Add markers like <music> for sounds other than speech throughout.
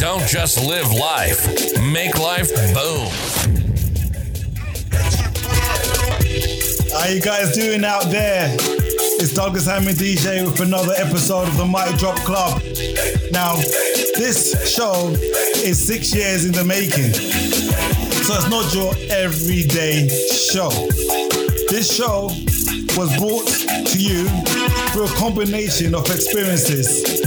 Don't just live life, make life boom. How you guys doing out there? It's Douglas Hammond DJ with another episode of the Mic Drop Club. Now, this show is six years in the making. So it's not your everyday show. This show was brought to you through a combination of experiences.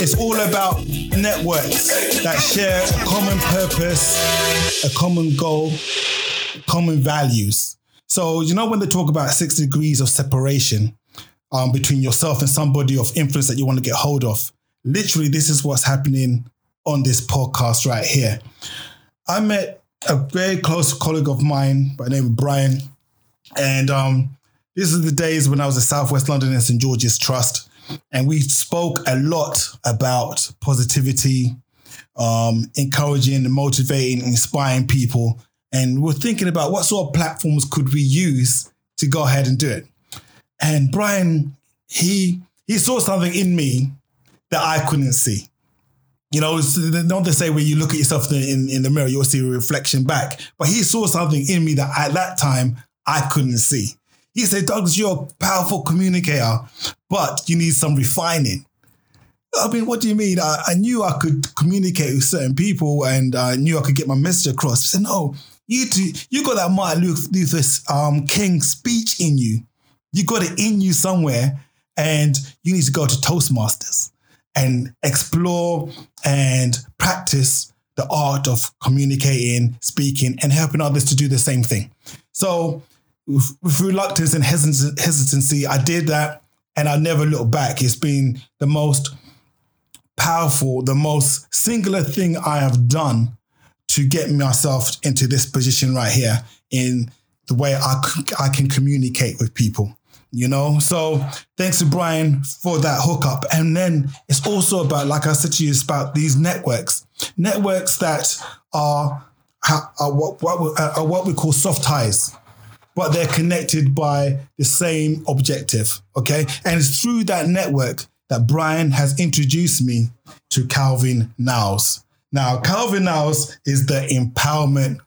It's all about networks that share a common purpose, a common goal, common values. So, you know, when they talk about six degrees of separation um, between yourself and somebody of influence that you want to get hold of, literally, this is what's happening on this podcast right here. I met a very close colleague of mine by the name of Brian. And um, this is the days when I was at Southwest London and St. George's Trust. And we spoke a lot about positivity, um, encouraging and motivating, inspiring people. And we're thinking about what sort of platforms could we use to go ahead and do it. And Brian, he he saw something in me that I couldn't see. You know, it's not to say when you look at yourself in, in the mirror, you'll see a reflection back. But he saw something in me that at that time I couldn't see. He said, Douglas, you're a powerful communicator, but you need some refining. I mean, what do you mean? I, I knew I could communicate with certain people and I knew I could get my message across. He said, no, you two, you got that Martin Luther um, King speech in you. You got it in you somewhere and you need to go to Toastmasters and explore and practice the art of communicating, speaking, and helping others to do the same thing. So, with, reluctance and hesitancy, I did that and I never looked back. It's been the most powerful, the most singular thing I have done to get myself into this position right here in the way I, I can communicate with people you know? So thanks to brian for that hookup. And then it's also about like i said to you it's about these networks. Networks that are, are what, what, uh, are what we call soft ties but they're connected by the same objective okay and it's through that network that brian has introduced me to calvin niles now calvin niles is the empowerment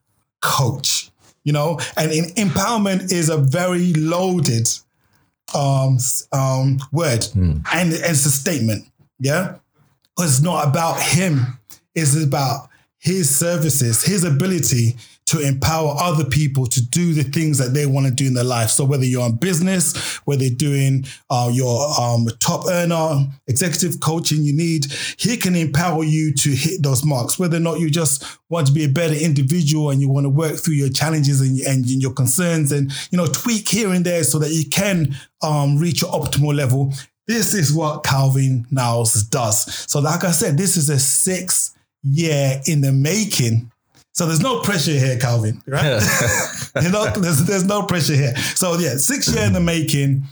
coach you know and empowerment is a very loaded um, um, word, mm. and it's a statement. Yeah, it's not about him. It's about his services, his ability to empower other people to do the things that they want to do in their life. So whether you're in business, whether you're doing uh, your um, top earner, executive coaching you need, he can empower you to hit those marks. Whether or not you just want to be a better individual and you want to work through your challenges and, and your concerns and, you know, tweak here and there so that you can um, reach your optimal level. This is what Calvin Niles does. So like I said, this is a six year in the making so there's no pressure here, Calvin, right? <laughs> you know, there's, there's no pressure here. So yeah, six year in the making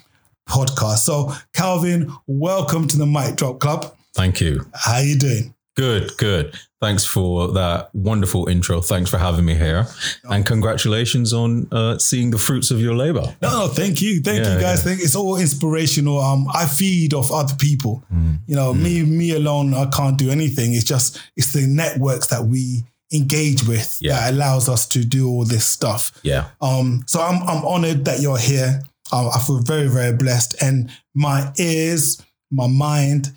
podcast. So Calvin, welcome to the Mic Drop Club. Thank you. How you doing? Good, good. Thanks for that wonderful intro. Thanks for having me here, and congratulations on uh, seeing the fruits of your labor. No, no, thank you, thank yeah, you, guys. Yeah. Think it's all inspirational. Um, I feed off other people. Mm. You know, mm. me, me alone, I can't do anything. It's just it's the networks that we engage with yeah. that allows us to do all this stuff. Yeah. Um. So I'm I'm honored that you're here. Um, I feel very very blessed, and my ears, my mind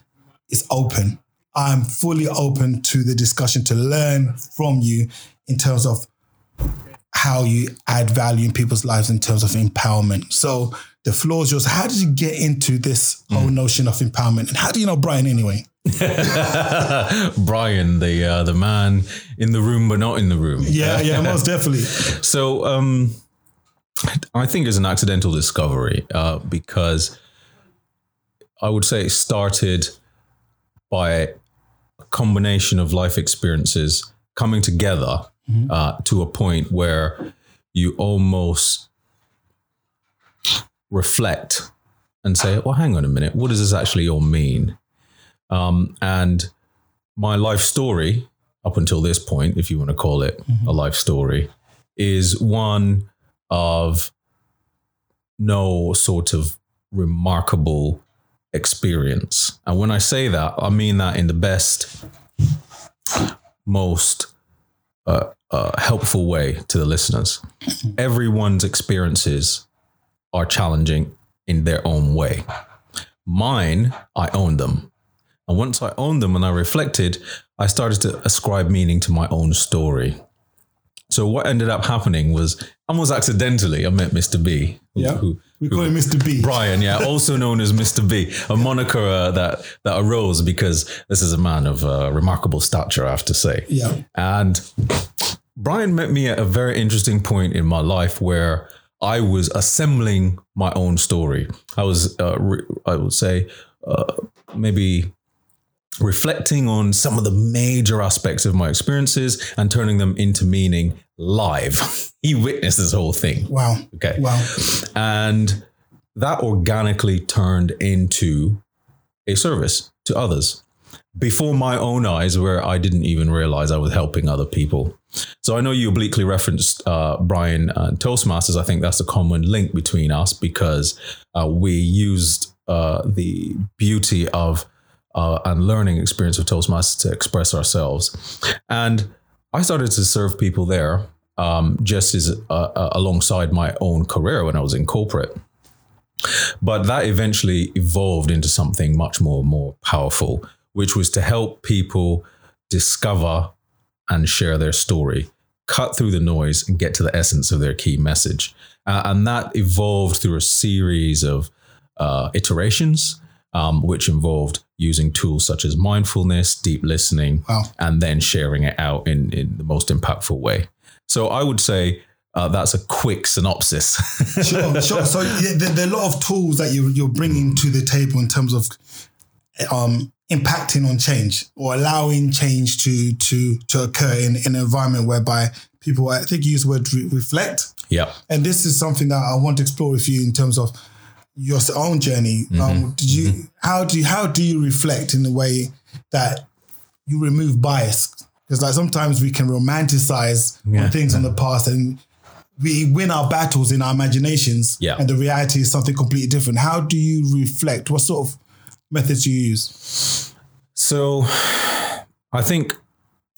is open. I'm fully open to the discussion to learn from you in terms of how you add value in people's lives in terms of empowerment. So the floor is yours. How did you get into this whole mm. notion of empowerment? And how do you know Brian anyway? <laughs> Brian, the uh, the man in the room but not in the room. Yeah, yeah, <laughs> most definitely. So um, I think it's an accidental discovery uh, because I would say it started by a combination of life experiences coming together uh, to a point where you almost reflect and say, well, hang on a minute, what does this actually all mean? Um, and my life story, up until this point, if you want to call it a life story, is one of no sort of remarkable experience. And when I say that, I mean that in the best, most uh, uh, helpful way to the listeners. Everyone's experiences are challenging in their own way. Mine, I own them. And once I owned them and I reflected, I started to ascribe meaning to my own story. So what ended up happening was almost accidentally, I met Mr. B. who- Yeah. who- We call him Mr. B. Brian, yeah, <laughs> also known as Mr. B, a moniker uh, that that arose because this is a man of uh, remarkable stature, I have to say. Yeah. And Brian met me at a very interesting point in my life where I was assembling my own story. I was, uh, re- I would say, uh, maybe reflecting on some of the major aspects of my experiences and turning them into meaning live. <laughs> he witnessed this whole thing. Wow. Okay. Wow. And that organically turned into a service to others before my own eyes, where I didn't even realize I was helping other people. So I know you obliquely referenced uh, Brian and Toastmasters. I think that's a common link between us because uh, we used uh, the beauty of uh, and learning experience of Toastmasters to express ourselves. And I started to serve people there um, just as uh, uh, alongside my own career when I was in corporate. But that eventually evolved into something much more more powerful, which was to help people discover and share their story, cut through the noise, and get to the essence of their key message. Uh, and that evolved through a series of uh, iterations, um, which involved using tools such as mindfulness, deep listening, Wow. and then sharing it out in, in the most impactful way. So I would say uh, that's a quick synopsis. Sure, sure. <laughs> So yeah, there, there are a lot of tools that you, you're bringing to the table in terms of um, impacting on change or allowing change to to to occur in, in an environment whereby people, I think you use the word re- reflect. yeah. And this is something that I want to explore with you in terms of your own journey. Um, did you how do you, how do you reflect in the way that you remove bias? Because like sometimes we can romanticize Yeah. on things in the past and we win our battles in our imaginations. Yeah. And the reality is something completely different. How do you reflect? What sort of methods do you use? So I think,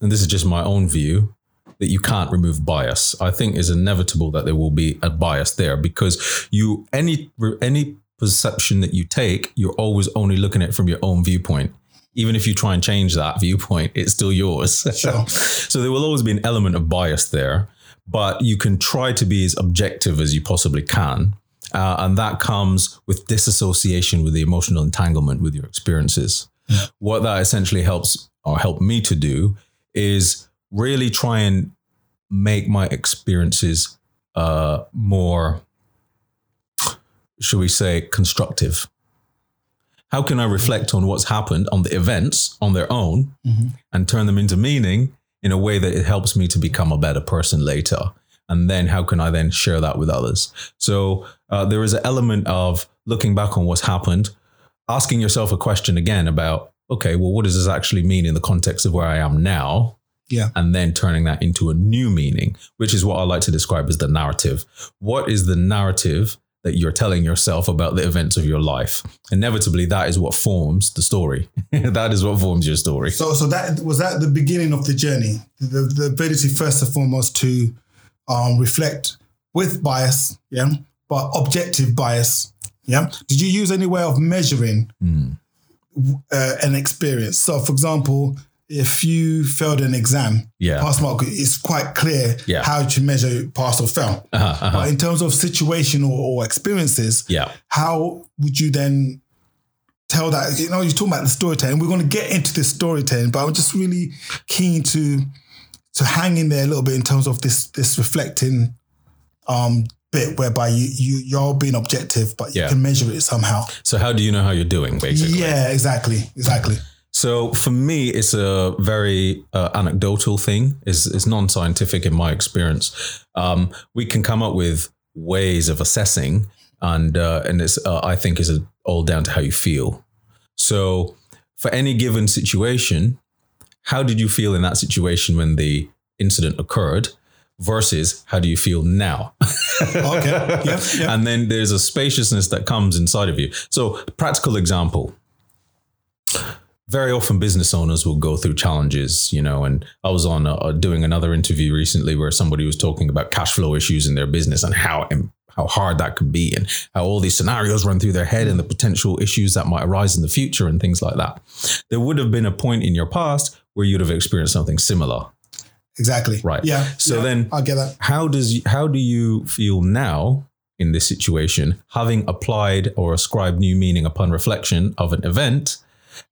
and this is just my own view, that you can't remove bias. I think it's inevitable that there will be a bias there because you any any perception that you take, you're always only looking at it from your own viewpoint. Even if you try and change that viewpoint, it's still yours. <laughs> Sure. so there will always be an element of bias there, but you can try to be as objective as you possibly can. Uh, and that comes with disassociation with the emotional entanglement with your experiences. What that essentially helps or help me to do is really try and make my experiences uh, more, should we say, constructive. How can I reflect on what's happened on the events on their own and turn them into meaning in a way that it helps me to become a better person later? And then how can I then share that with others? So uh, there is an element of looking back on what's happened, asking yourself a question again about, okay, well, what does this actually mean in the context of where I am now? Yeah. and then turning that into a new meaning, which is what I like to describe as the narrative. What is the narrative that you're telling yourself about the events of your life? Inevitably, that is what forms the story. <laughs> that is what forms your story. So, so that was that the beginning of the journey, the, the ability first and foremost to um, reflect with bias, yeah, but objective bias, yeah. Did you use any way of measuring uh, an experience? So, for example, if you failed an exam, Yeah. pass mark, it's quite clear Yeah. how to measure pass or fail. Uh-huh, uh-huh. But in terms of situation or, experiences, Yeah. how would you then tell that you know you're talking about the storytelling. We're going to get into this storytelling, but I'm just really keen to to hang in there a little bit in terms of this this reflecting um bit whereby you you you're being objective, but you can measure it somehow. So how do you know how you're doing, basically? Yeah, exactly, exactly. So for me, it's a very uh, anecdotal thing. It's, it's non-scientific in my experience. Um, we can come up with ways of assessing, and uh, and it's uh, I think is all down to how you feel. So for any given situation, how did you feel in that situation when the incident occurred? Versus how do you feel now? <laughs> Okay, yep, yep. and then there's a spaciousness that comes inside of you. So, practical example. Very often, business owners will go through challenges, you know. And I was on uh, doing another interview recently where somebody was talking about cash flow issues in their business and how how hard that can be, and how all these scenarios run through their head and the potential issues that might arise in the future and things like that. There would have been a point in your past where you'd have experienced something similar, Exactly. Right. Yeah. So yeah, then- I get that. how does how do you feel now in this situation having applied or ascribed new meaning upon reflection of an event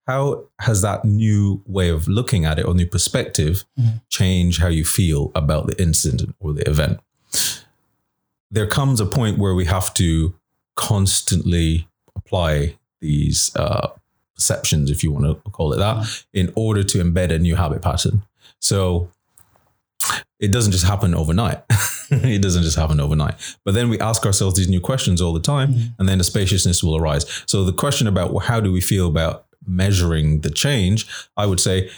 how has that new way of looking at it or new perspective mm-hmm. changed how you feel about the incident or the event there comes a point where we have to constantly apply these uh, perceptions if you want to call it that mm-hmm. in order to embed a new habit pattern so it doesn't just happen overnight. <laughs> it doesn't just happen overnight. But then we ask ourselves these new questions all the time, mm-hmm. and then the spaciousness will arise. So the question about well, how do we feel about measuring the change, I would say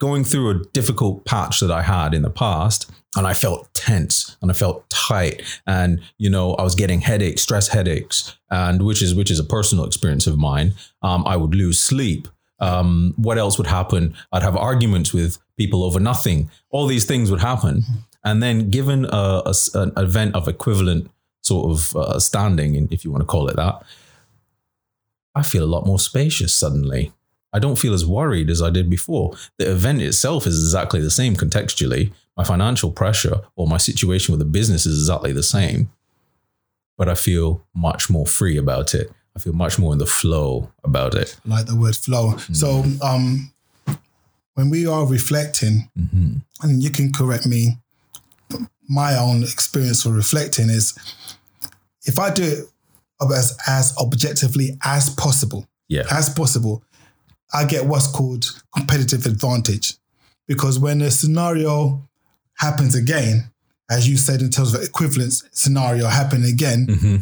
going through a difficult patch that I had in the past, and I felt tense and I felt tight, and you know I was getting headaches, stress headaches, and which is which is a personal experience of mine. Um, I would lose sleep. Um, what else would happen? I'd have arguments with people over nothing. All these things would happen, and then given a, a an event of equivalent sort of uh, standing, if you want to call it that, I feel a lot more spacious suddenly. I don't feel as worried as I did before. The event itself is exactly the same contextually. My financial pressure or my situation with the business is exactly the same, but I feel much more free about it. I feel much more in the flow about it. like the word flow. So um when we are reflecting, and you can correct me, my own experience for reflecting is if I do it as as objectively as possible, Yeah. as possible, I get what's called competitive advantage. Because when a scenario happens again, as you said in terms of equivalence scenario happening again, hmm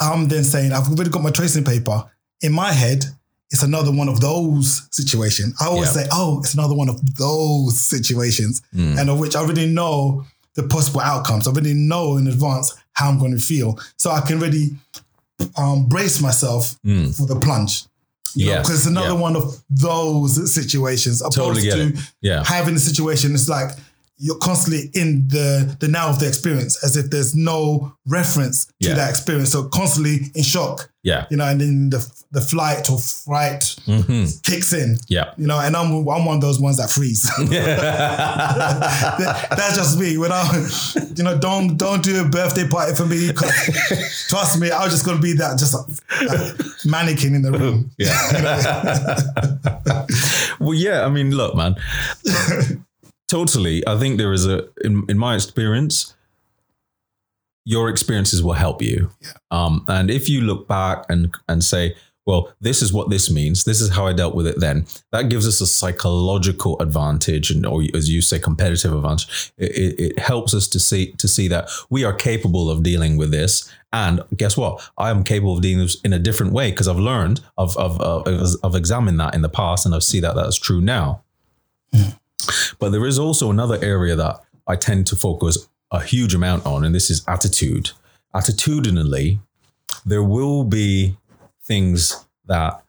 I'm then saying I've already got my tracing paper. In my head, it's another one of those situations. I always Yeah. say, oh, it's another one of those situations, Mm. and of which I already know the possible outcomes. I already know in advance how I'm going to feel, so I can really um, brace myself Mm. for the plunge. You Yes, because it's another yeah. one of those situations. Opposed Totally get to it. Yeah. having the situation, it's like you're constantly in the the now of the experience, as if there's no reference to Yeah. that experience. So constantly in shock, Yeah. you know, and then the the flight or fright hmm kicks in. Yeah. You know, and I'm I'm one of those ones that freeze. <laughs> That- That's just me. When I, you know, don't don't do a birthday party for me trust me, I was just gonna be that just a, a mannequin in the room. yeah <laughs> well, yeah. I mean, look, man. <laughs> totally. I think there is a in, in my experience, your experiences will help you. Yeah. Um, and if you look back and and say, well, this is what this means. This is how I dealt with it then. That gives us a psychological advantage, and or as you say, competitive advantage. It, it, helps us to see to see that we are capable of dealing with this. And guess what? I am capable of dealing with this in a different way because I've learned, I've, I've, uh, I've examined that in the past, and I see that that's true now. But there is also another area that I tend to focus a huge amount on, and this is attitude. Attitudinally, there will be things that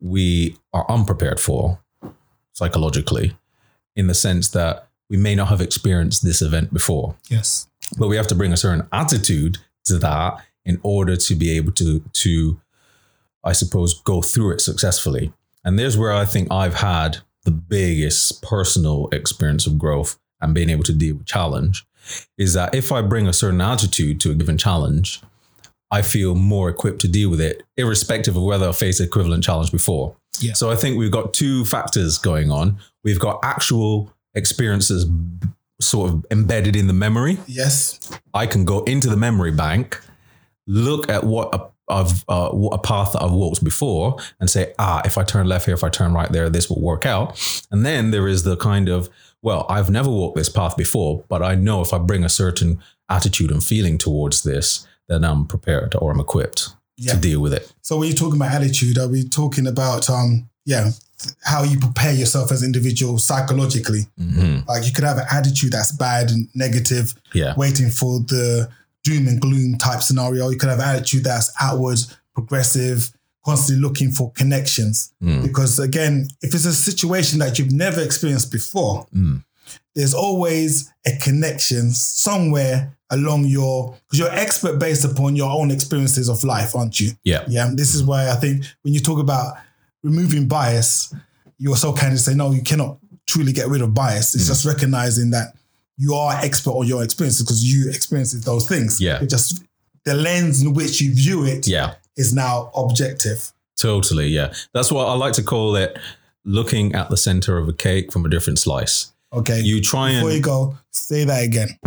we are unprepared for psychologically, in the sense that we may not have experienced this event before Yes. but we have to bring a certain attitude to that in order to be able to to i suppose go through it successfully and there's where i think i've had the biggest personal experience of growth and being able to deal with challenge is that if i bring a certain attitude to a given challenge I feel more equipped to deal with it, irrespective of whether I faced an equivalent challenge before. Yeah. So I think we've got two factors going on. We've got actual experiences sort of embedded in the memory. Yes. I can go into the memory bank, look at what a, I've uh, a path that I've walked before, and say, ah, if I turn left here, if I turn right there, this will work out. And then there is the kind of, well, I've never walked this path before, but I know if I bring a certain attitude and feeling towards this, then I'm prepared or I'm equipped Yeah. to deal with it. So when you're talking about attitude, are we talking about um yeah how you prepare yourself as an individual psychologically? Mhm. Like you could have an attitude that's bad and negative, Yeah. waiting for the doom and gloom type scenario. You could have attitude that's outward, progressive, constantly looking for connections. Mm. Because again, if it's a situation that you've never experienced before, Mm. there's always a connection somewhere along your because you're expert based upon your own experiences of life, aren't you? Yeah. Yeah. This is why I think when you talk about removing bias, you're so kind to say, no, you cannot truly get rid of bias. It's just recognizing that you are expert on your experiences because you experiences those things. Yeah. It just the lens in which you view it Yeah. is now objective. Totally. Yeah. That's what I like to call it looking at the center of a cake from a different slice. Okay. You try and Before you go, say that again.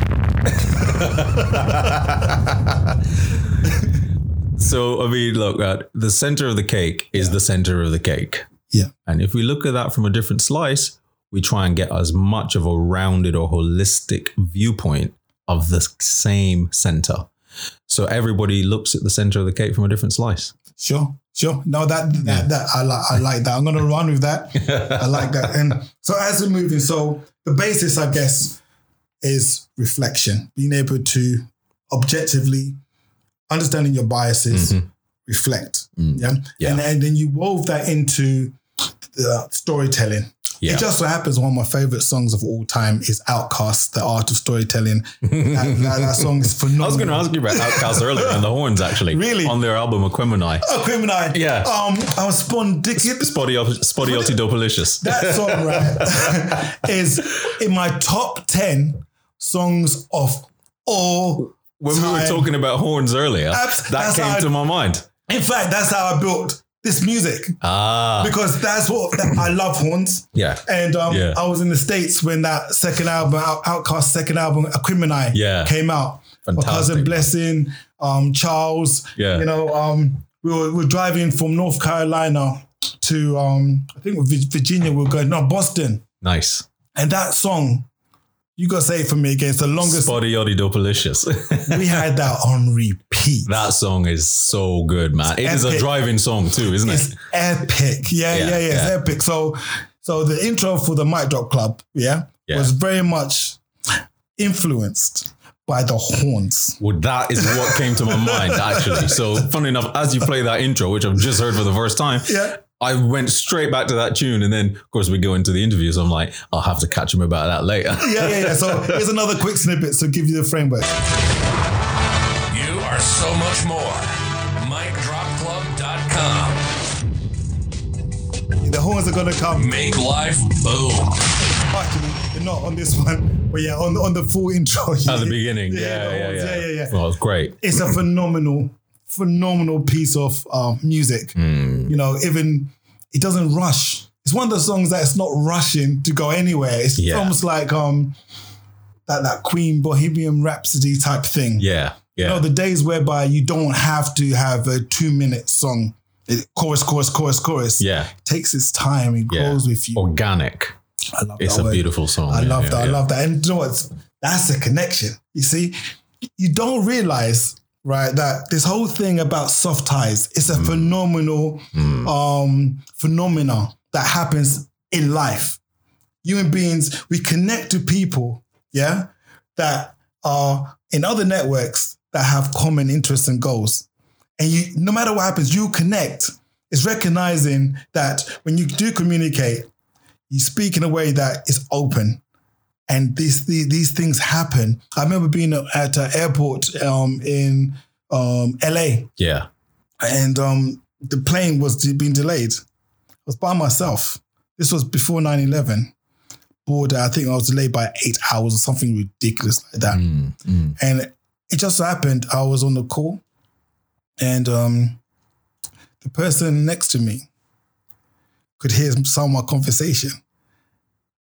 <laughs> so I mean, look, uh, the center of the cake is the center of the cake. Yeah. And if we look at that from a different slice, we try and get as much of a rounded or holistic viewpoint of the same center. So everybody looks at the center of the cake from a different slice. Sure, sure. No, that that, that I like. I like that. I'm gonna <laughs> run with that. I like that. And so as we're moving, so the basis, I guess, is reflection. Being able to objectively understanding your biases, Mhm. reflect. Mm. Yeah? Yeah. And, and then you wove that into the storytelling. Yeah. It just so happens one of my favorite songs of all time is OutKast, The Art of Storytelling. that, that, that song is phenomenal. <laughs> I was going to ask you about OutKast earlier and the horns, actually. Really? On their album Aquemini. Oh, Yeah. Um, I was spondic- Spotty Spotty that song, <laughs> right, <laughs> is in my top 10 songs of all When we were talking about horns earlier, Abs- that came I- to my mind. In fact, that's how I built this music Ah. because that's what I love horns. Yeah. And um, Yeah. I was in the States when that second album, Out- OutKast second album, Aquemini, Yeah. came out. My cousin Blessing, um, Charles, Yeah. you know, um, we were, we were driving from North Carolina to, um, I think Virginia, we were going, no, Boston. Nice. And that song, you got to say it for me again, it's the longest. Spotty Dopalicious. we had that on repeat. that song is so good, man. It is a driving song too, isn't It's it? epic. Yeah, yeah, Yeah, yeah, It's yeah. epic. So, so the intro for the Mic Drop Club, yeah, Yeah. was very much influenced by the horns. Well, that is what came to my mind, <laughs> actually. So, funny enough, as you play that intro, which I've just heard for the first time, Yeah. I went straight back to that tune. And then, of course, we go into the interview. So I'm like, I'll have to catch him about that later. Yeah, yeah, yeah. So <laughs> here's another quick snippet to give you the framework. You are so much more. MicDropClub.com. The horns are gonna come. Make life boom. Actually, not on this one, but yeah, on on the full intro. At the beginning. Yeah, Yeah, yeah, yeah. Yeah, yeah, yeah. Well, it's great. It's a phenomenal, phenomenal piece of um, music. Hmm. You know, even it doesn't rush. It's one of the songs that it's not rushing to go anywhere. It's Yeah. almost like um that that Queen Bohemian Rhapsody type thing. Yeah. Yeah. You know, the days whereby you don't have to have a two minute song. It, chorus, chorus, chorus, chorus. yeah. Takes its time. It Yeah. grows with you. Organic. I love It's that It's a word. beautiful song. I Yeah, love yeah, that. I love that. And you know what? That's the connection. You see, you don't realize, right, that this whole thing about soft ties is a Mm. phenomenal um phenomena that happens in life. Human beings, we connect to people, yeah, that are in other networks that have common interests and goals. And you, no matter what happens, you connect. It's recognizing that when you do communicate, you speak in a way that is open and these these, these things happen i remember being at an airport um, in um, la Yeah. and um, the plane was being delayed i was by myself this was before 9-11 board i think i was delayed by eight hours or something ridiculous like that Mm, mm. and it just happened i was on the call and um, the person next to me could hear some of my conversation.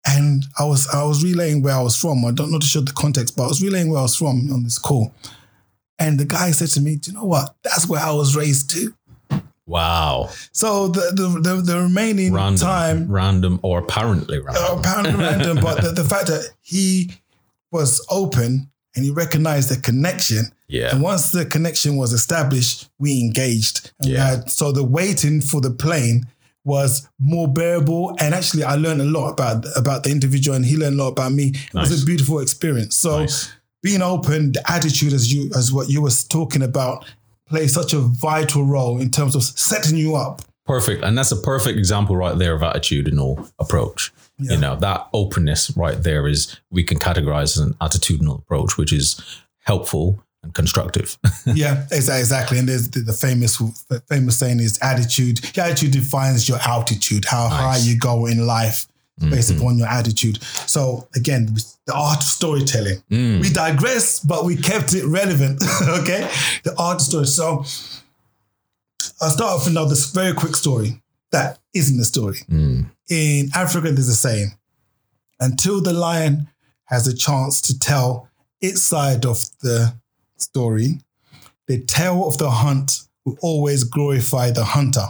And I was I was relaying where I was from. I don't know to show the context, but I was relaying where I was from on this call. And the guy said to me, "Do you know what? That's where I was raised too." Wow. So the the the, the remaining Random, time, random or apparently random. uh, apparently random, but the, the <laughs> fact that he was open and he recognized the connection. Yeah. And once the connection was established, we engaged. And we Yeah. had, so the waiting for the plane was more bearable. And actually, I learned a lot about about the individual, and he learned a lot about me. It was a beautiful experience. So Nice. being open, the attitude, as you as what you was talking about, plays such a vital role in terms of setting you up. Perfect. And that's a perfect example right there of attitudinal approach. Yeah. You know, that openness right there is we can categorize as an attitudinal approach, which is helpful and constructive. <laughs> yeah, exactly. And there's the, the famous famous saying is attitude. Your attitude defines your altitude, how high you go in life mm-hmm. based upon your attitude. So again, the art of storytelling. Mm. We digress, but we kept it relevant. <laughs> okay, the art of story. So I'll start off with another very quick story that isn't a story. Mm. In Africa, there's a saying: until the lion has a chance to tell its side of the story, the tale of the hunt will always glorify the hunter.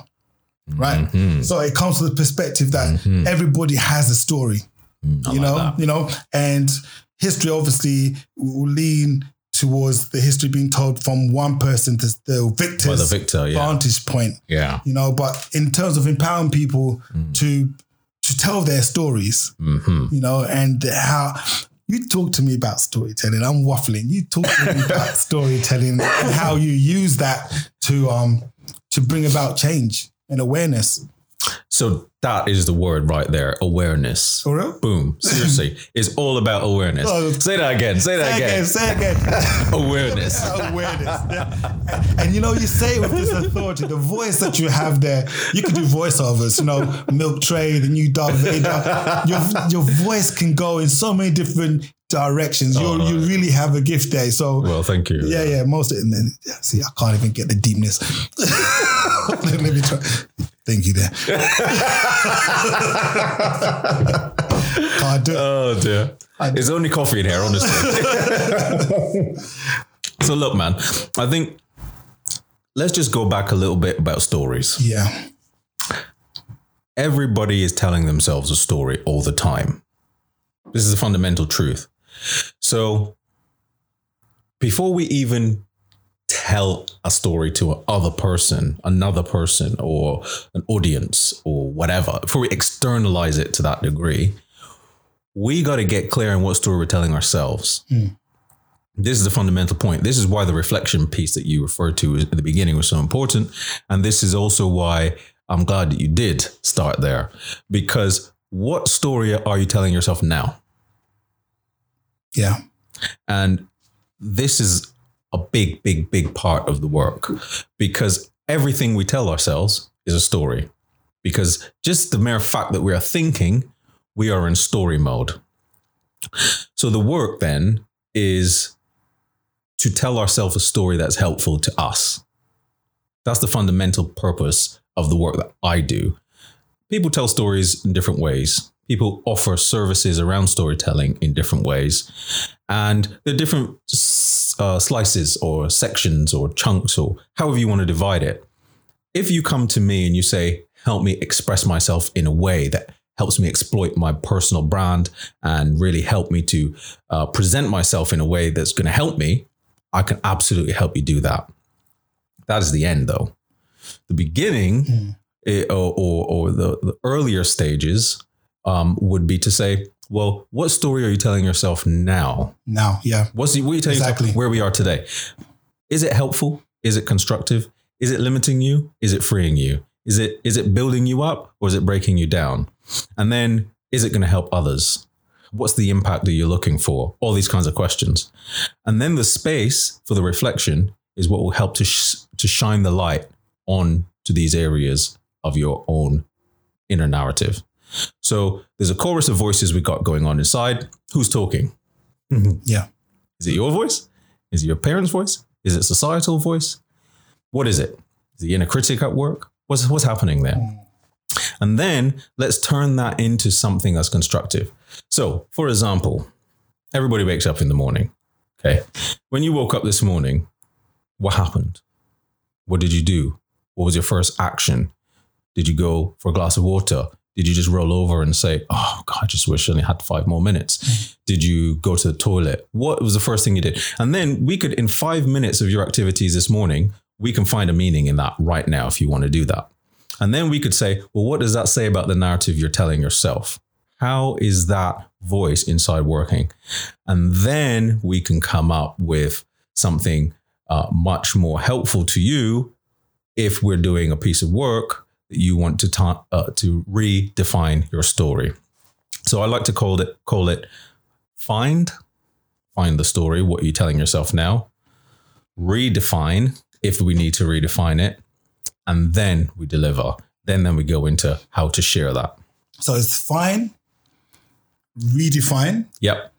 Right? Mm-hmm. So it comes to the perspective that mm-hmm. everybody has a story. Mm. you know, you know, and history obviously will lean towards the history being told from one person to the victor's By the victor, yeah. vantage point. Yeah. You know, but in terms of empowering people mm. to to tell their stories, hmm you know, and how you talk to me about storytelling. I'm waffling. You talk to me about <laughs> storytelling and how you use that to um to bring about change and awareness. So that is the word right there awareness. For real? Boom. <laughs> Seriously. it's all about awareness. Oh. say that again. Say that again. again, say again. <laughs> Awareness. <laughs> awareness. And, and you know, you say it with this authority, the voice that you have there, you could do voiceovers, you know, Milk Tray, the new Darth Vader. Your, your voice can go in so many different directions. You you really have a gift there. So Well, thank you. yeah, yeah, most of it. And then, see, I can't even get the deepness. Let, <laughs> let me try. Thank you there. do it. Oh dear. It's only coffee in here, honestly. so look, man, I think let's just go back a little bit about stories. Yeah. Everybody is telling themselves a story all the time. This is a fundamental truth. So before we even tell a story to another person, another person, or an audience, or whatever, before we externalize it to that degree, we got to get clear on what story we're telling ourselves. Hmm. This is the fundamental point. This is why the reflection piece that you referred to at the beginning was so important. And this is also why I'm glad that you did start there. Because what story are you telling yourself now? Yeah. And this is a big, big, big part of the work because everything we tell ourselves is a story. Because just the mere fact that we are thinking, we are in story mode. So the work then is to tell ourselves a story that's helpful to us. That's the fundamental purpose of the work that I do. People tell stories in different ways. People offer services around storytelling in different ways. And there are different uh, slices or sections or chunks or however you want to divide it. If you come to me and you say, help me express myself in a way that helps me exploit my personal brand and really help me to uh, present myself in a way that's going to help me, I can absolutely help you do that. That is the end, though. The beginning eh, or, or, or the, the earlier stages um, would be to say, well, what story are you telling yourself now? Now, yeah. What's the, what are you telling Exactly. yourself where we are today? Is it helpful? Is it constructive? Is it limiting you? Is it freeing you? Is it is it building you up or is it breaking you down? And then is it going to help others? What's the impact that you're looking for? All these kinds of questions. And then the space for the reflection is what will help to sh- to shine the light on to these areas of your own inner narrative. So there's a chorus of voices we got going on inside. Who's talking? Mm-hmm. Yeah. Is it your voice? Is it your parents' voice? Is it societal voice? What is it? Is the inner critic at work? What's what's happening there? Mm. And then let's turn that into something that's constructive. So, for example, everybody wakes up in the morning. Okay. When you woke up this morning, what happened? What did you do? What was your first action? Did you go for a glass of water? Did you just roll over and say, Oh God, I just wish I only had five more minutes? Did you go to the toilet? What was the first thing you did? And then we could, in five minutes of your activities this morning, we can find a meaning in that right now if you want to do that. And then we could say, Well, what does that say about the narrative you're telling yourself? How is that voice inside working? And then we can come up with something uh, much more helpful to you if we're doing a piece of work you want to ta- uh, to redefine your story. So I like to call it call it find find the story what are you're telling yourself now? Redefine if we need to redefine it and then we deliver. Then then we go into how to share that. So it's fine, redefine, yep.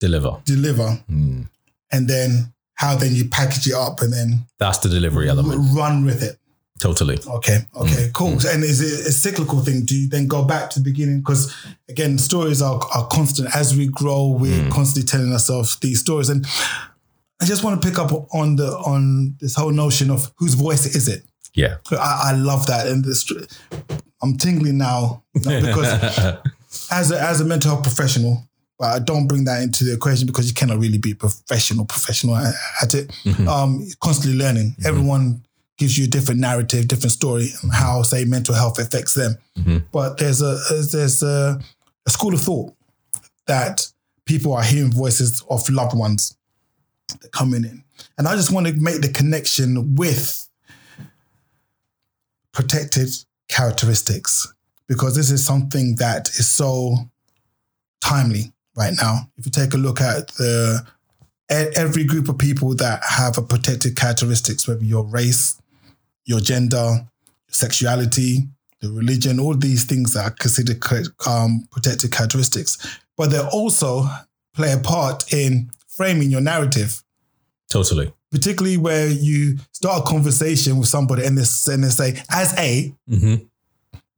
Deliver. Deliver, Hmm. and then how then you package it up and then that's the delivery element. run with it. Totally Okay, okay, Mm. cool. And is it a cyclical thing? Do you then go back to the beginning? Because again, stories are, are constant. As we grow, we're Mm. constantly telling ourselves these stories. And I just want to pick up on the on this whole notion of whose voice is it? yeah I, I love that, and this, I'm tingling now because <laughs> as a, as a mental health professional, but I don't bring that into the equation because you cannot really be professional professional at, at it. Um, constantly learning. Everyone gives you a different narrative, different story, and how say mental health affects them. Mm-hmm. But there's a there's a, a school of thought that people are hearing voices of loved ones that coming in, and I just want to make the connection with protected characteristics because this is something that is so timely right now. If you take a look at the every group of people that have a protected characteristics, whether your race, your gender, your sexuality, the religion, all these things that are considered um, protected characteristics, but they also play a part in framing your narrative. Totally. Particularly where you start a conversation with somebody and they, and they say, as a hmm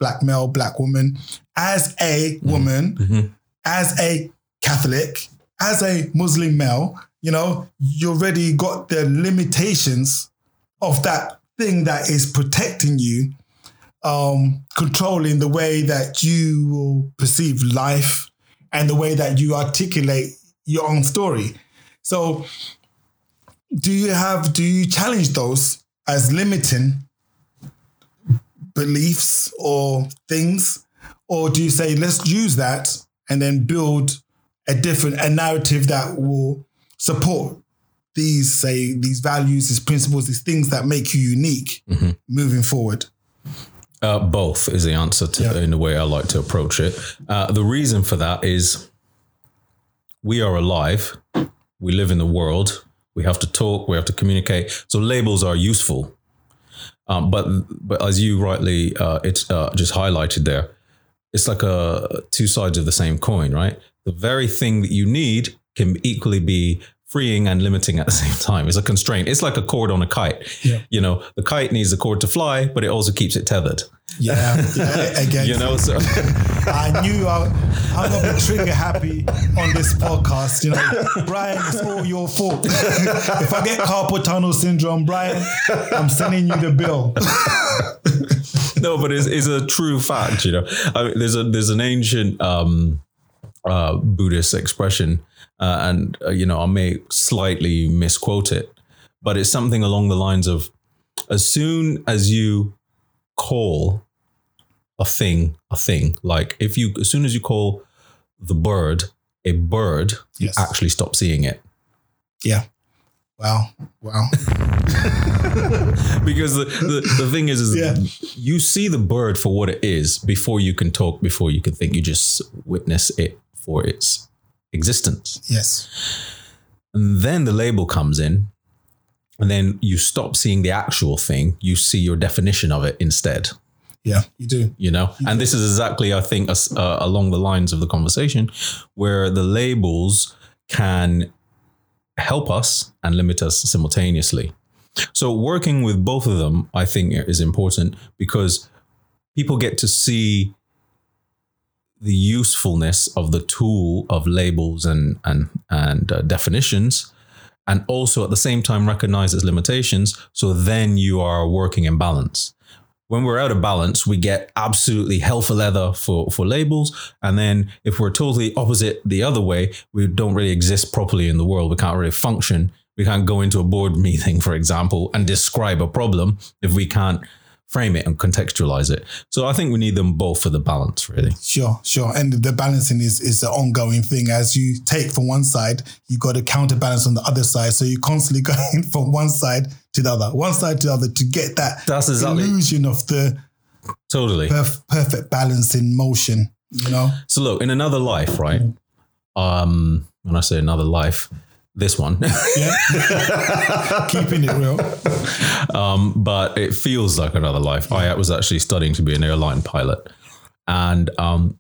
black male, black woman, as a woman, Mhm. as a Catholic, as a Muslim male, you know, you already got the limitations of that thing that is protecting you, um, controlling the way that you will perceive life and the way that you articulate your own story. So do you have do you challenge those as limiting beliefs or things or do you say let's use that and then build a different a narrative that will support these say these values these principles these things that make you unique moving forward Uh, both is the answer to Yeah. in the way I like to approach it. Uh, the reason for that is we are alive. We live in the world. We have to talk. We have to communicate. So labels are useful. Um, but but as you rightly uh, it's uh, just highlighted there, it's like a two sides of the same coin, right? The very thing that you need can equally be freeing and limiting at the <laughs> same time. It's a constraint. It's like a cord on a kite. Yeah. You know, the kite needs a cord to fly, but it also keeps it tethered. yeah, <laughs> yeah again You know, so <laughs> I knew I, I'm be trigger happy on this podcast. You know, Brian, it's all your fault. if I get carpal tunnel syndrome, Brian, I'm sending you the bill. no, but it's, it's a true fact. You know, I mean, there's a there's an ancient um, uh, Buddhist expression, uh, and uh, you know I may slightly misquote it, but it's something along the lines of, as soon as you call a thing a thing, like if you as soon as you call the bird a bird, you actually stop seeing it. Yeah. Wow. Wow. <laughs> because the, the, the thing is, is Yeah. you see the bird for what it is before you can talk, before you can think. You just witness it for its existence. Yes. And then the label comes in, and then you stop seeing the actual thing. You see your definition of it instead. Yeah, you do. You know, and this is exactly, I think, uh, along the lines of the conversation, where the labels can help us and limit us simultaneously. So working with both of them, I think, is important because people get to see the usefulness of the tool of labels and and and uh, definitions and also at the same time recognize its limitations so then you are working in balance. When we're out of balance we get absolutely hell for leather for for labels and then if we're totally opposite the other way we don't really exist properly in the world. We can't really function. We can't go into a board <laughs> meeting for example and describe a problem if we can't frame it and contextualize it. So I think we need them both for the balance, really. Sure, sure. And the balancing is is an ongoing thing. As you take from one side, you got to counterbalance on the other side. So you're constantly <laughs> going from one side to the other, one side to the other to get that That's exactly- illusion of the Totally. perf- perfect balance in motion. You know, So look, in another life, right? Um, when I say another life, this one, yeah, <laughs> keeping it real. um, but it feels like another life. I was actually studying to be an airline pilot, and um,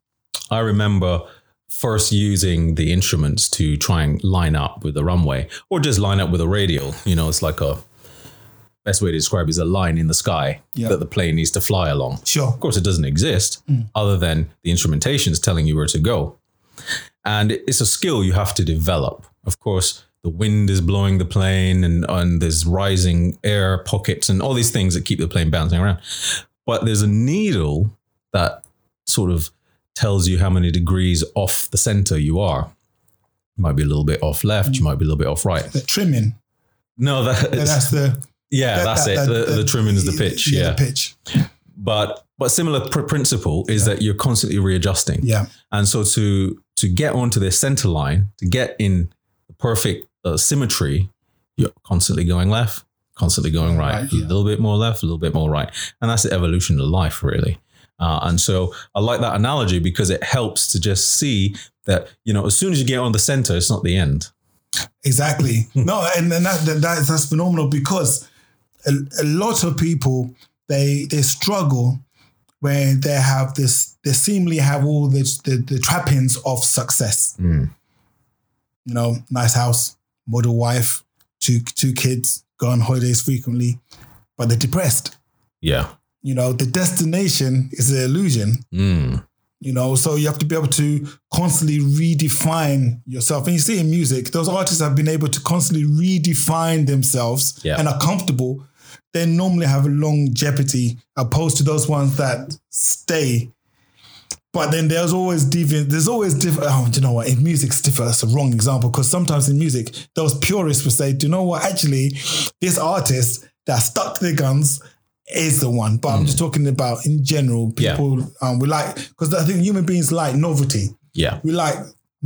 I remember first using the instruments to try and line up with the runway, or just line up with a radial. You know, it's like a best way to describe it is a line in the sky Yeah. that the plane needs to fly along. Sure. Of course, it doesn't exist other than the instrumentation is telling you where to go. And it's a skill you have to develop. Of course, the wind is blowing the plane and, and there's rising air pockets and all these things that keep the plane bouncing around. But there's a needle that sort of tells you how many degrees off the center you are. You might be a little bit off left, you might be a little bit off right. The trimming. No, that, And that's the yeah, that- that's that- it. that- the, the trimming is the pitch. Yeah, the pitch. but but similar pr- principle is that you're constantly readjusting. Yeah, And so to to get onto this center line, to get in perfect uh, symmetry, you're constantly going left, constantly going right, Right, a little bit more left, a little bit more right, and that's the evolution of life, really. Uh, and so I like that analogy because it helps to just see that you know as soon as you get on the center, it's not the end. exactly. <laughs> no, and, and that, that that's, that's phenomenal because a, a lot of people they they struggle when they have this they seemingly have all this, the the trappings of success. Mm. You know, nice house, model wife, two two kids, go on holidays frequently, but they're depressed. Yeah. You know, the destination is an illusion. Mm. you know so you have to be able to constantly redefine yourself and you see in music those artists have been able to constantly redefine themselves Yeah. and are comfortable they normally have a longevity opposed to those ones that stay but then there's always deviant there's always different oh do you know what in music it's different that's a wrong example because sometimes in music those purists will say do you know what actually this artist that stuck to their guns is the one but i'm just talking about in general Yeah. people um, we like because i think human beings like novelty Yeah. we like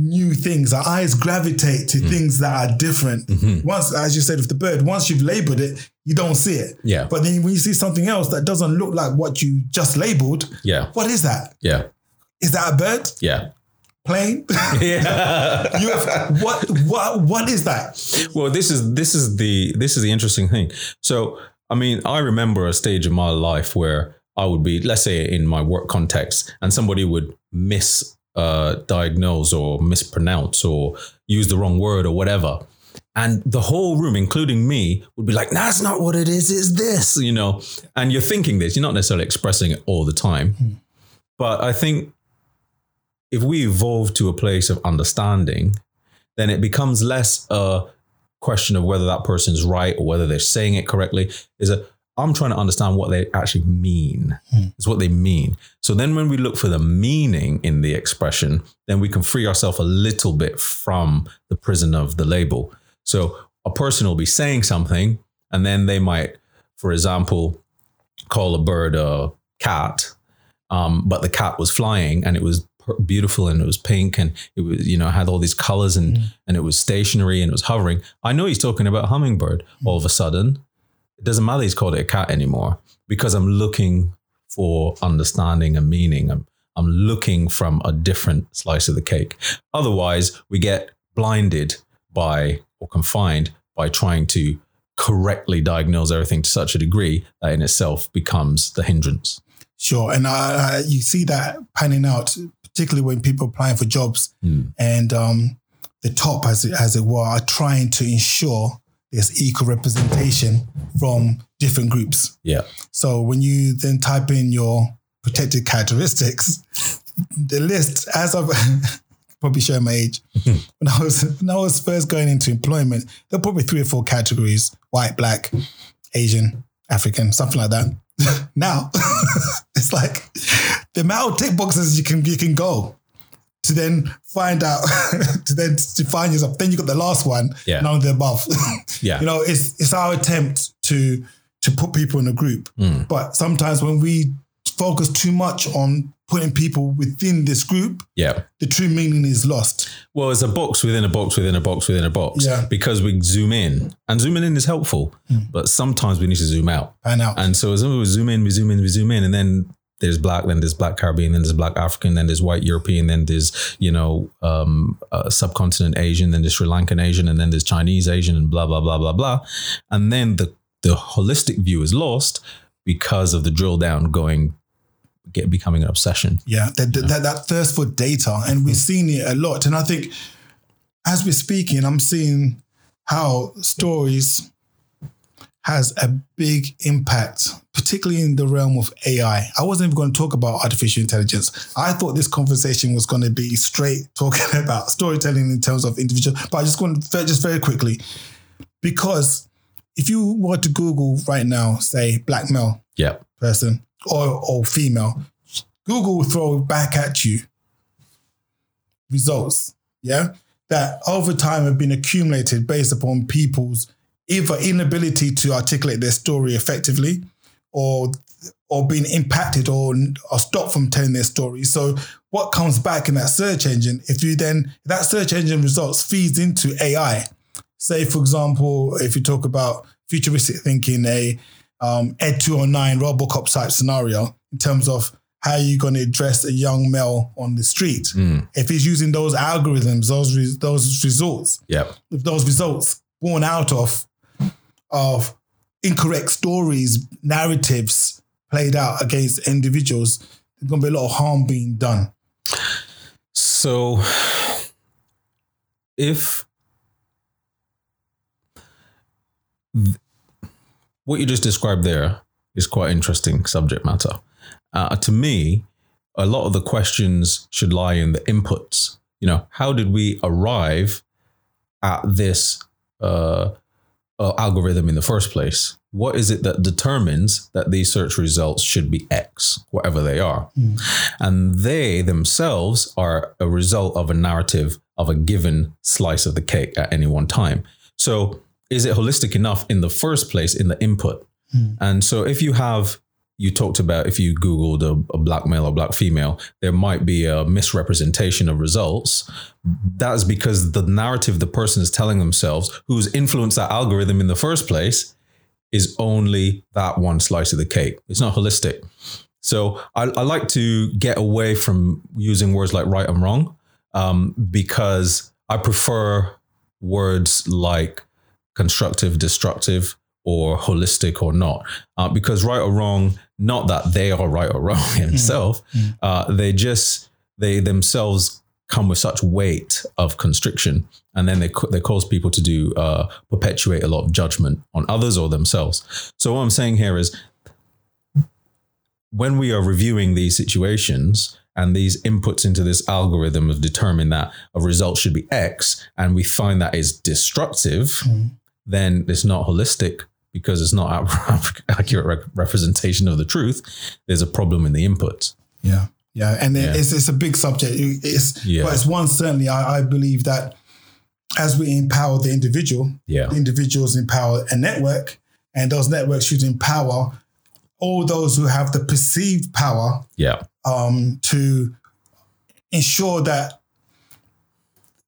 new things our eyes gravitate to Mm. things that are different Mm-hmm. once as you said with the bird once you've labeled it you don't see it Yeah. but then when you see something else that doesn't look like what you just labeled Yeah. what is that Yeah. Is that a bird? Yeah. plane? Yeah. <laughs> <laughs> you have, what what what is that? Well this is this is the this is the interesting thing. So i mean i remember a stage in my life where i would be let's say in my work context and somebody would miss uh, diagnose or mispronounce or use the wrong word or whatever. And the whole room including me would be like that's not what it is it's this you know? And you're thinking this you're not necessarily expressing it all the time. But i think if we evolve to a place of understanding then it becomes less a question of whether that person's right or whether they're saying it correctly. Is a I'm trying to understand what they actually mean. Is what they mean. So then when we look for the meaning in the expression, then we can free ourselves a little bit from the prison of the label. So a person will be saying something, and then they might, for example, call a bird a cat, um, but the cat was flying and it was beautiful and it was pink and it was you know had all these colors and and it was stationary and it was hovering. I know he's talking about hummingbird. All of a sudden, it doesn't matter he's called it a cat anymore because I'm looking for understanding and meaning. I'm I'm looking from a different slice of the cake. Otherwise, we get blinded by or confined by trying to correctly diagnose everything to such a degree that in itself becomes the hindrance. Sure, and uh, you see that panning out, particularly when people are applying for jobs, Mm. and um, the top, as it, as it were, are trying to ensure there's equal representation from different groups. Yeah. So when you then type in your protected characteristics, the list, as I've <laughs> probably showing my age, <laughs> when I was when I was first going into employment, there were probably three or four categories: white, black, Asian, African, something like that. <laughs> now <laughs> it's like the amount of tick boxes you can you can go to then find out <laughs> to then to find yourself. Then you got the last one, Yeah. none of the above. Yeah. you know, it's it's our attempt to to put people in a group. Mm. But sometimes when we focus too much on putting people within this group, Yeah. the true meaning is lost. Well, it's a box within a box within a box within a box. Yeah. Because we zoom in, and zooming in is helpful, but sometimes we need to zoom out. Pan out. And so as we zoom in, we zoom in, we zoom in, and then there's black, then there's black Caribbean, then there's black African, then there's white European, then there's you know um, uh, subcontinent Asian, then there's Sri Lankan Asian, and then there's Chinese Asian, and blah blah blah blah blah, and then the the holistic view is lost because of the drill down going get becoming an obsession. Yeah, that, that, that thirst for data. And we've mm. seen it a lot. And I think as we're speaking, I'm seeing how stories has a big impact, particularly in the realm of AI. I wasn't even going to talk about artificial intelligence. I thought this conversation was going to be straight <laughs> talking about storytelling in terms of individual, but I just want to just very quickly because if you were to Google right now, say black male, Yeah, person or, or female, Google will throw back at you results, yeah, that over time have been accumulated based upon people's either inability to articulate their story effectively or or being impacted or, or stopped from telling their story. So what comes back in that search engine, if you then that search engine results feeds into AI. Say, for example, if you talk about futuristic thinking, a um, Ed 209 Robocop type scenario in terms of how you're going to address a young male on the street. If he's using those algorithms, those re- those results, yeah, if those results born out of of incorrect stories, narratives played out against individuals, there's going to be a lot of harm being done. So if what you just described there is quite interesting subject matter. Uh, to me, a lot of the questions should lie in the inputs. You know, how did we arrive at this uh, uh, algorithm in the first place? What is it that determines that these search results should be X, whatever they are? And they themselves are a result of a narrative of a given slice of the cake at any one time. So, is it holistic enough in the first place in the input? And so, if you have, you talked about if you Googled a, a black male or black female, there might be a misrepresentation of results. That's because the narrative the person is telling themselves, who's influenced that algorithm in the first place, is only that one slice of the cake. It's not holistic. So I, I like to get away from using words like right and wrong um, because I prefer words like constructive, destructive, or holistic or not. Uh, because right or wrong, not that they are right or wrong <laughs> himself, uh, they just they themselves come with such weight of constriction, and then they they cause people to do uh, perpetuate a lot of judgment on others or themselves. So what I'm saying here is when we are reviewing these situations and these inputs into this algorithm have determined that a result should be X, and we find that is destructive, then it's not holistic because it's not ac- <laughs> accurate representation of the truth. There's a problem in the inputs. Yeah, yeah, and Yeah. it's it's a big subject. It's Yeah. but it's one certainly. I, I believe that as we empower the individual, Yeah. individuals empower a network, and those networks should empower all those who have the perceived power Yeah. um, to ensure that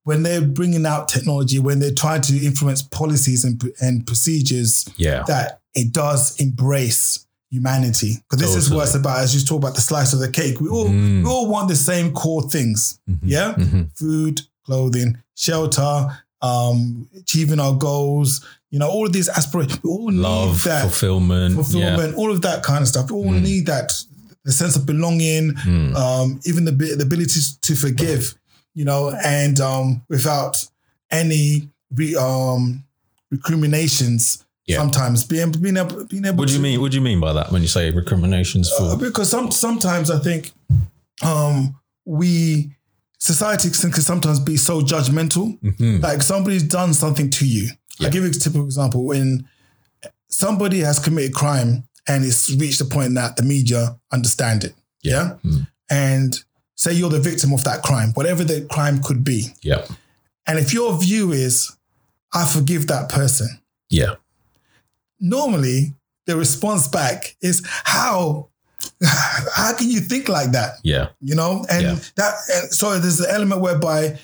when they're bringing out technology, when they're trying to influence policies and, and procedures, Yeah. that it does embrace humanity. Because this is what it's about. As you talk about the slice of the cake, we all Mm. we all want the same core things. Mm-hmm. Yeah, food, clothing, shelter, um, achieving our goals. You know, all of these aspirations. We all Love, need that fulfillment. fulfillment, all of that kind of stuff. We all Mm. need that the sense of belonging, um, even the, the ability to forgive, you know, and um, without any re, um, recriminations. Yeah. Sometimes being being able being able. What do to, you mean? What do you mean by that when you say recriminations for? Uh, because some sometimes I think um, we society can, sometimes be so judgmental. Like somebody's done something to you. Mm-hmm. Yeah. I'll give you a typical example. When somebody has committed crime and it's reached the point that the media understand it. Yeah. Mm. And say you're the victim of that crime, whatever the crime could be. yeah, And if your view is, I forgive that person, yeah, normally the response back is how <sighs> how can you think like that? yeah, You know, and Yeah. that and so there's the element whereby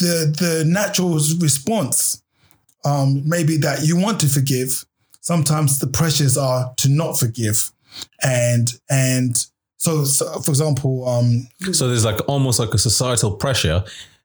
the the natural response um maybe that you want to forgive. Sometimes the pressures are to not forgive, and and so, so for example, um So there's like almost like a societal pressure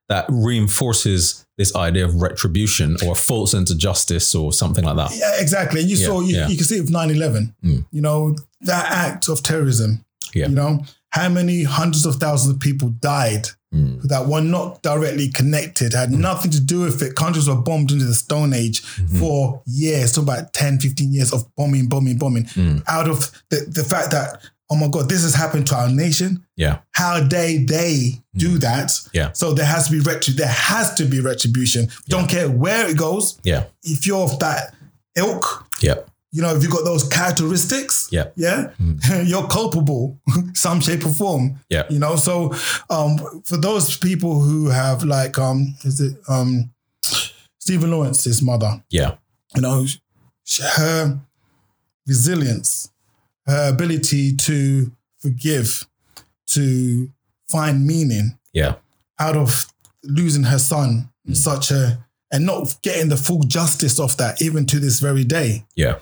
that reinforces this idea of retribution or a false sense of justice or something like that. Yeah, exactly. And you Yeah, saw, you, yeah. you can see it with 9 11, Mm. you know, that act of terrorism. Yeah. You know, how many hundreds of thousands of people died Mm. that were not directly connected, had nothing to do with it. Countries were bombed into the Stone Age Mm-hmm. for years, so about 10, 15 years of bombing, bombing, bombing, Mm. out of the, the fact that, oh my God, this has happened to our nation. Yeah, How dare they do that? Mm. Yeah. So there has to be retribution. there has to be retribution. Don't care where it goes. yeah, If you're of that ilk, yeah, you know, if you've got those characteristics, yeah, yeah, <laughs> you're culpable, <laughs> some shape or form. Yeah. You know, so um, for those people who have like, um, is it um, Stephen Lawrence's mother? yeah, You know, her resilience, her ability to forgive, to find meaning yeah, out of losing her son in Mm. such a and not getting the full justice of that, even to this very day yeah,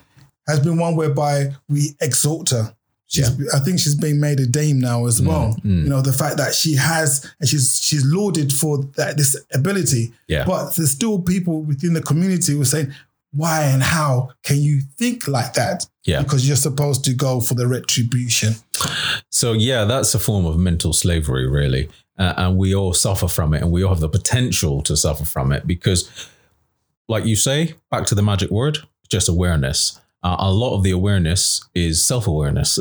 has been one whereby we exalt her. She's, I think she's being made a dame now as well. mm. You know, the fact that she has and she's she's lauded for that this ability. Yeah. But there's still people within the community who are saying, why and how can you think like that? Yeah. Because you're supposed to go for the retribution. So yeah, that's a form of mental slavery, really, uh, and we all suffer from it, and we all have the potential to suffer from it because, like you say, back to the magic word, just awareness. Uh, a lot of the awareness is self-awareness.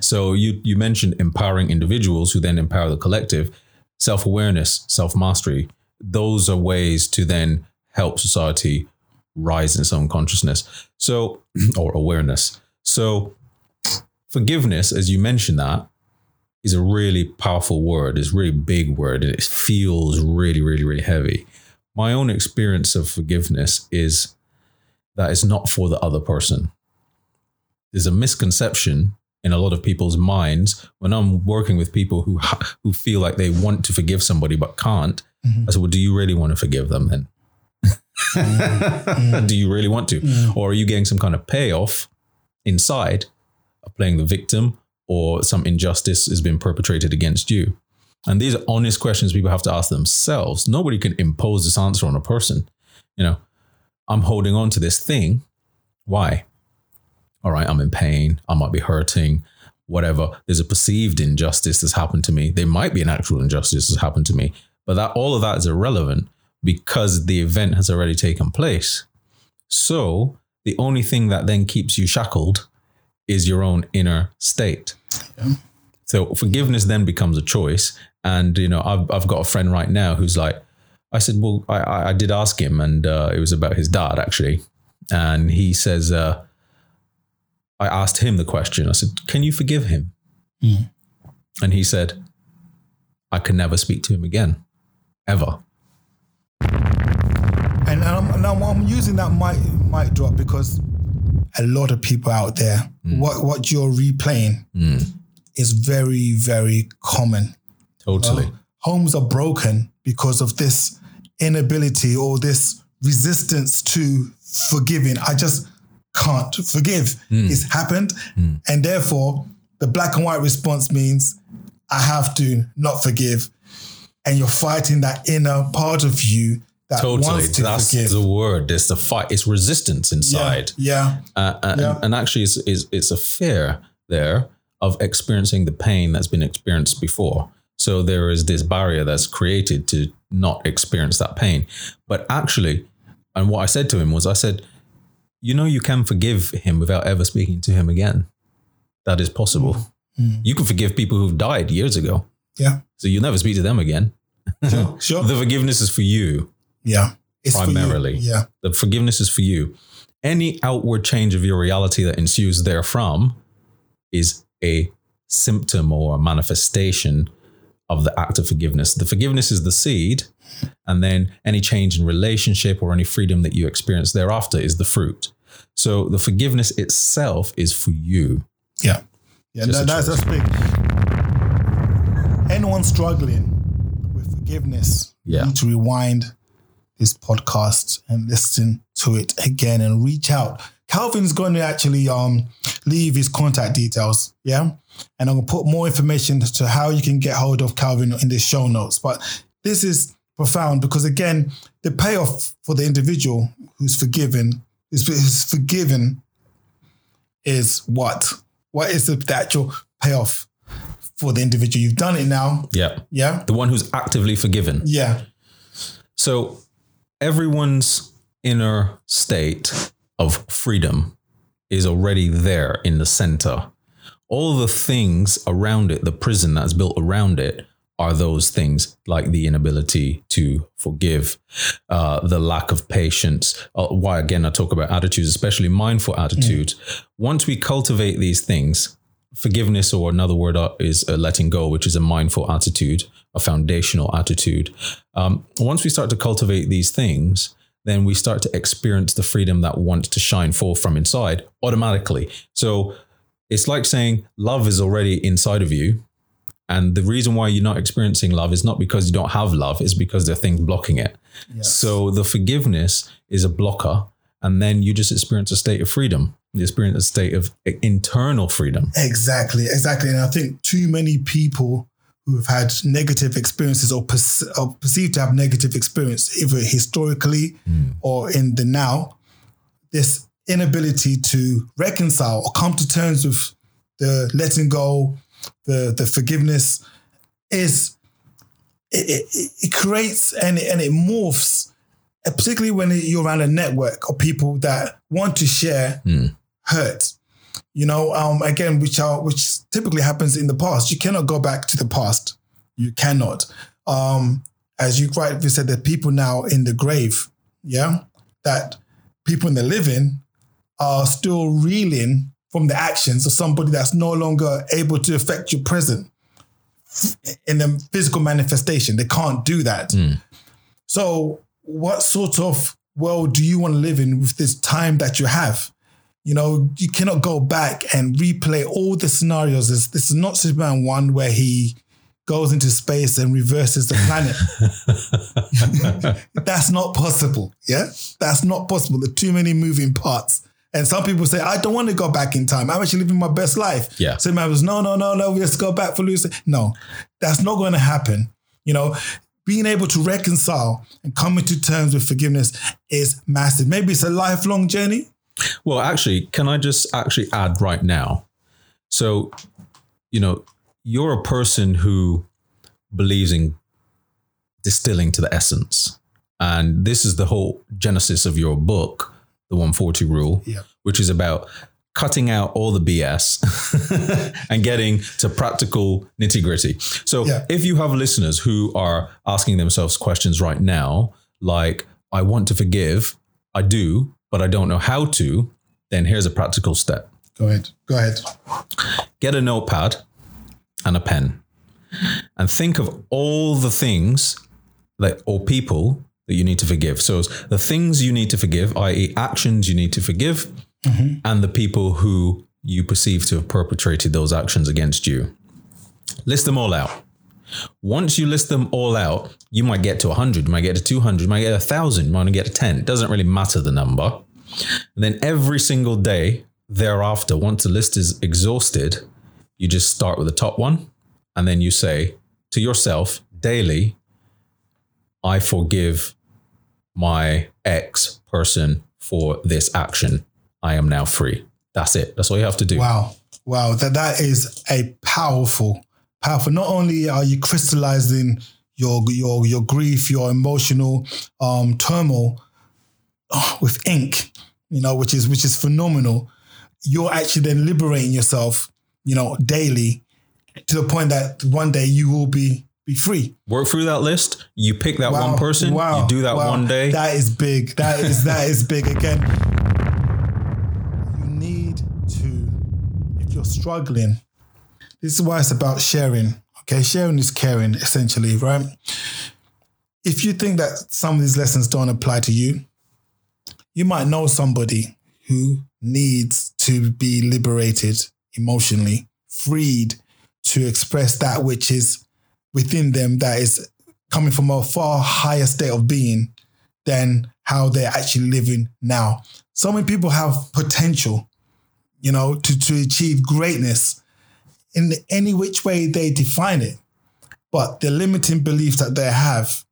<laughs> so you you mentioned empowering individuals who then empower the collective. Self-awareness, self-mastery. Those are ways to then help society rise in its own consciousness. So <clears throat> or awareness. So forgiveness, as you mentioned that, is a really powerful word. It's a really big word and it feels really, really, really heavy. My own experience of forgiveness is that it's not for the other person. There's a misconception in a lot of people's minds when I'm working with people who ha- who feel like they want to forgive somebody but can't. Mhm. I said, "Well, do you really want to forgive them then? <laughs> do you really want to, Mm. or are you getting some kind of payoff inside of playing the victim or some injustice has been perpetrated against you? And these are honest questions people have to ask themselves. Nobody can impose this answer on a person. You know, I'm holding on to this thing. Why? All right, I'm in pain. I might be hurting, whatever. There's a perceived injustice that's happened to me. There might be an actual injustice that's happened to me, but that all of that is irrelevant because the event has already taken place. So the only thing that then keeps you shackled is your own inner state. Yeah. So forgiveness then becomes a choice. And you know, I've I've got a friend right now who's like, I said, well, I I, did ask him, and uh, it was about his dad actually, and he says, uh, I asked him the question. I said, can you forgive him? Mm. And he said, I can never speak to him again, ever. And I'm, and I'm, I'm using that mic, mic drop because a lot of people out there, mm. what, what you're replaying Mm, is very, very common. totally. Uh, homes are broken because of this inability or this resistance to forgiving. I just can't forgive. Mm. It's happened. Mm. And therefore, the black and white response means I have to not forgive. And you're fighting that inner part of you Totally. to That's forgive. the word. It's the fight. It's resistance inside. Yeah. Uh, and, Yeah. and actually, it's, it's, it's a fear there of experiencing the pain that's been experienced before. So there is this barrier that's created to not experience that pain. But actually, And what I said to him was, I said, you know, you can forgive him without ever speaking to him again. That is possible. Mm. You can forgive people who've died years ago. Yeah. So you'll never speak to them again. <laughs> Sure. Sure. <laughs> The forgiveness is for you. Yeah. It's. Primarily. Yeah. The forgiveness is for you. Any outward change of your reality that ensues therefrom is a symptom or a manifestation of the act of forgiveness. The forgiveness is the seed, and then any change in relationship or any freedom that you experience thereafter is the fruit. So the forgiveness itself is for you. Yeah. Yeah, that, that's, that's big. Anyone struggling with forgiveness, Yeah. need to rewind this podcast and listen to it again and reach out. Calvin's going to actually um, leave his contact details, yeah? And I'm going to put more information to how you can get hold of Calvin in the show notes. But this is profound because, again, the payoff for the individual who's forgiven, is, is forgiven, is what? What is the, the actual payoff for the individual? You've done it now. Yeah. Yeah. The one who's actively forgiven. Yeah. So everyone's inner state of freedom is already there in the center. All the things around it, the prison that's built around it, are those things like the inability to forgive, uh, the lack of patience. Uh, why, again, I talk about attitudes, especially mindful attitudes. Once we cultivate these things, forgiveness, or another word uh, is uh, letting go, which is a mindful attitude, a foundational attitude. Um, once we start to cultivate these things, then we start to experience the freedom that wants to shine forth from inside automatically. So it's like saying love is already inside of you. And the reason why you're not experiencing love is not because you don't have love, it's because there are things blocking it. Yes. So the forgiveness is a blocker. And then you just experience a state of freedom. You experience a state of internal freedom. Exactly, exactly. And I think too many people who have had negative experiences or, perce- or perceived to have negative experience, either historically hmm. or in the now, this inability to reconcile or come to terms with the letting go, the the forgiveness, is it, it, it creates and it, and it morphs, particularly when you're around a network of people that want to share hmm. hurt you know um again which are which typically happens in the past. You cannot go back to the past. You cannot. Um as you rightly said are people now in the grave yeah that people in the living are still reeling from the actions of somebody that's no longer able to affect your present in the physical manifestation. They can't do that. So what sort of world do you want to live in with this time that you have you know, you cannot go back and replay all the scenarios. This, this is not Superman 1 where he goes into space and reverses the planet. <laughs> That's not possible. Yeah. That's not possible. There are too many moving parts. And some people say, I don't want to go back in time. I'm actually living my best life. Yeah. So man was, no, no, no, no, let's go back for Lucy. No, that's not going to happen. You know, being able to reconcile and coming to terms with forgiveness is massive. Maybe it's a lifelong journey. Well, actually, can I just actually add right now? So, you know, you're a person who believes in distilling to the essence. And this is the whole genesis of your book, The 140 Rule, Yeah. which is about cutting out all the BS <laughs> and getting to practical nitty gritty. So, Yeah. if you have listeners who are asking themselves questions right now, like, I want to forgive, I do, but I don't know how to, then here's a practical step Go ahead. Go ahead. get a notepad and a pen and think of all the things that or people that you need to forgive. So the things you need to forgive, i.e., actions you need to forgive, mm-hmm. and the people who you perceive to have perpetrated those actions against you. List them all out. Once you list them all out, you might get to 100, you might get to 200, you might get 1,000, you might get to 10. It doesn't really matter the number. And then every single day thereafter, once the list is exhausted, you just start with the top one. And then you say to yourself daily, I forgive my ex person for this action. I am now free. That's it. That's all you have to do. Wow. Wow. That that is a powerful, powerful. Not only are you crystallizing your your your grief, your emotional um turmoil oh, with ink, you know, which is which is phenomenal. You're actually then liberating yourself, you know, daily to the point that one day you will be be free. Work through that list. You pick that one person. Wow. You do that wow. one day. That is big. That is that is big. Again, you need to, if you're struggling, this is why it's about sharing. Okay, sharing is caring, essentially, right? If you think that some of these lessons don't apply to you, you might know somebody who needs to be liberated emotionally, freed to express that which is within them that is coming from a far higher state of being than how they're actually living now. So many people have potential, you know, to, to achieve greatness in any which way they define it. But the limiting beliefs that they have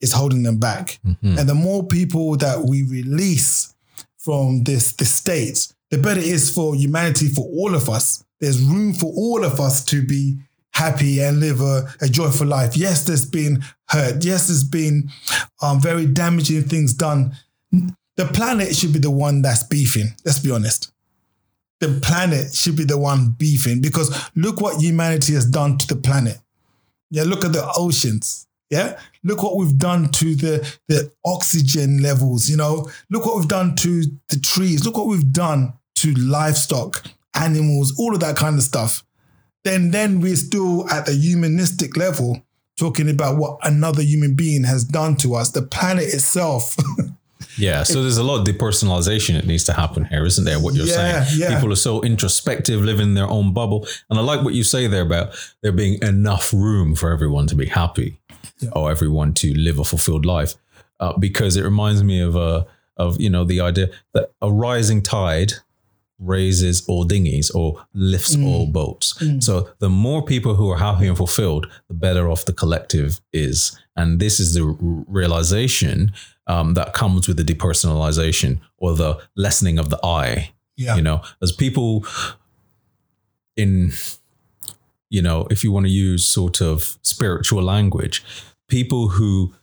is holding them back. Mm-hmm. And the more people that we release from this, this state, the better it is for humanity, for all of us. There's room for all of us to be happy and live a, a joyful life. Yes, there's been hurt. Yes, there's been um, very damaging things done. The planet should be the one that's beefing. Let's be honest. The planet should be the one beefing because look what humanity has done to the planet. Yeah, look at the oceans. Yeah, look what we've done to the the oxygen levels. You know, look what we've done to the trees. Look what we've done to livestock, animals, all of that kind of stuff then then we're still at the humanistic level talking about what another human being has done to us, the planet itself. <laughs> yeah, so there's a lot of depersonalization that needs to happen here, isn't there? What you're Yeah, saying, yeah. people are so introspective, living in their own bubble, and I like what you say there about there being enough room for everyone to be happy, or everyone to live a fulfilled life, uh, because it reminds me of uh, of you know the idea that a rising tide raises all dinghies or lifts all boats. So the more people who are happy and fulfilled, the better off the collective is. And this is the realization um, that comes with the depersonalization or the lessening of the I. yeah. You know, as people in, you know, if you want to use sort of spiritual language, people who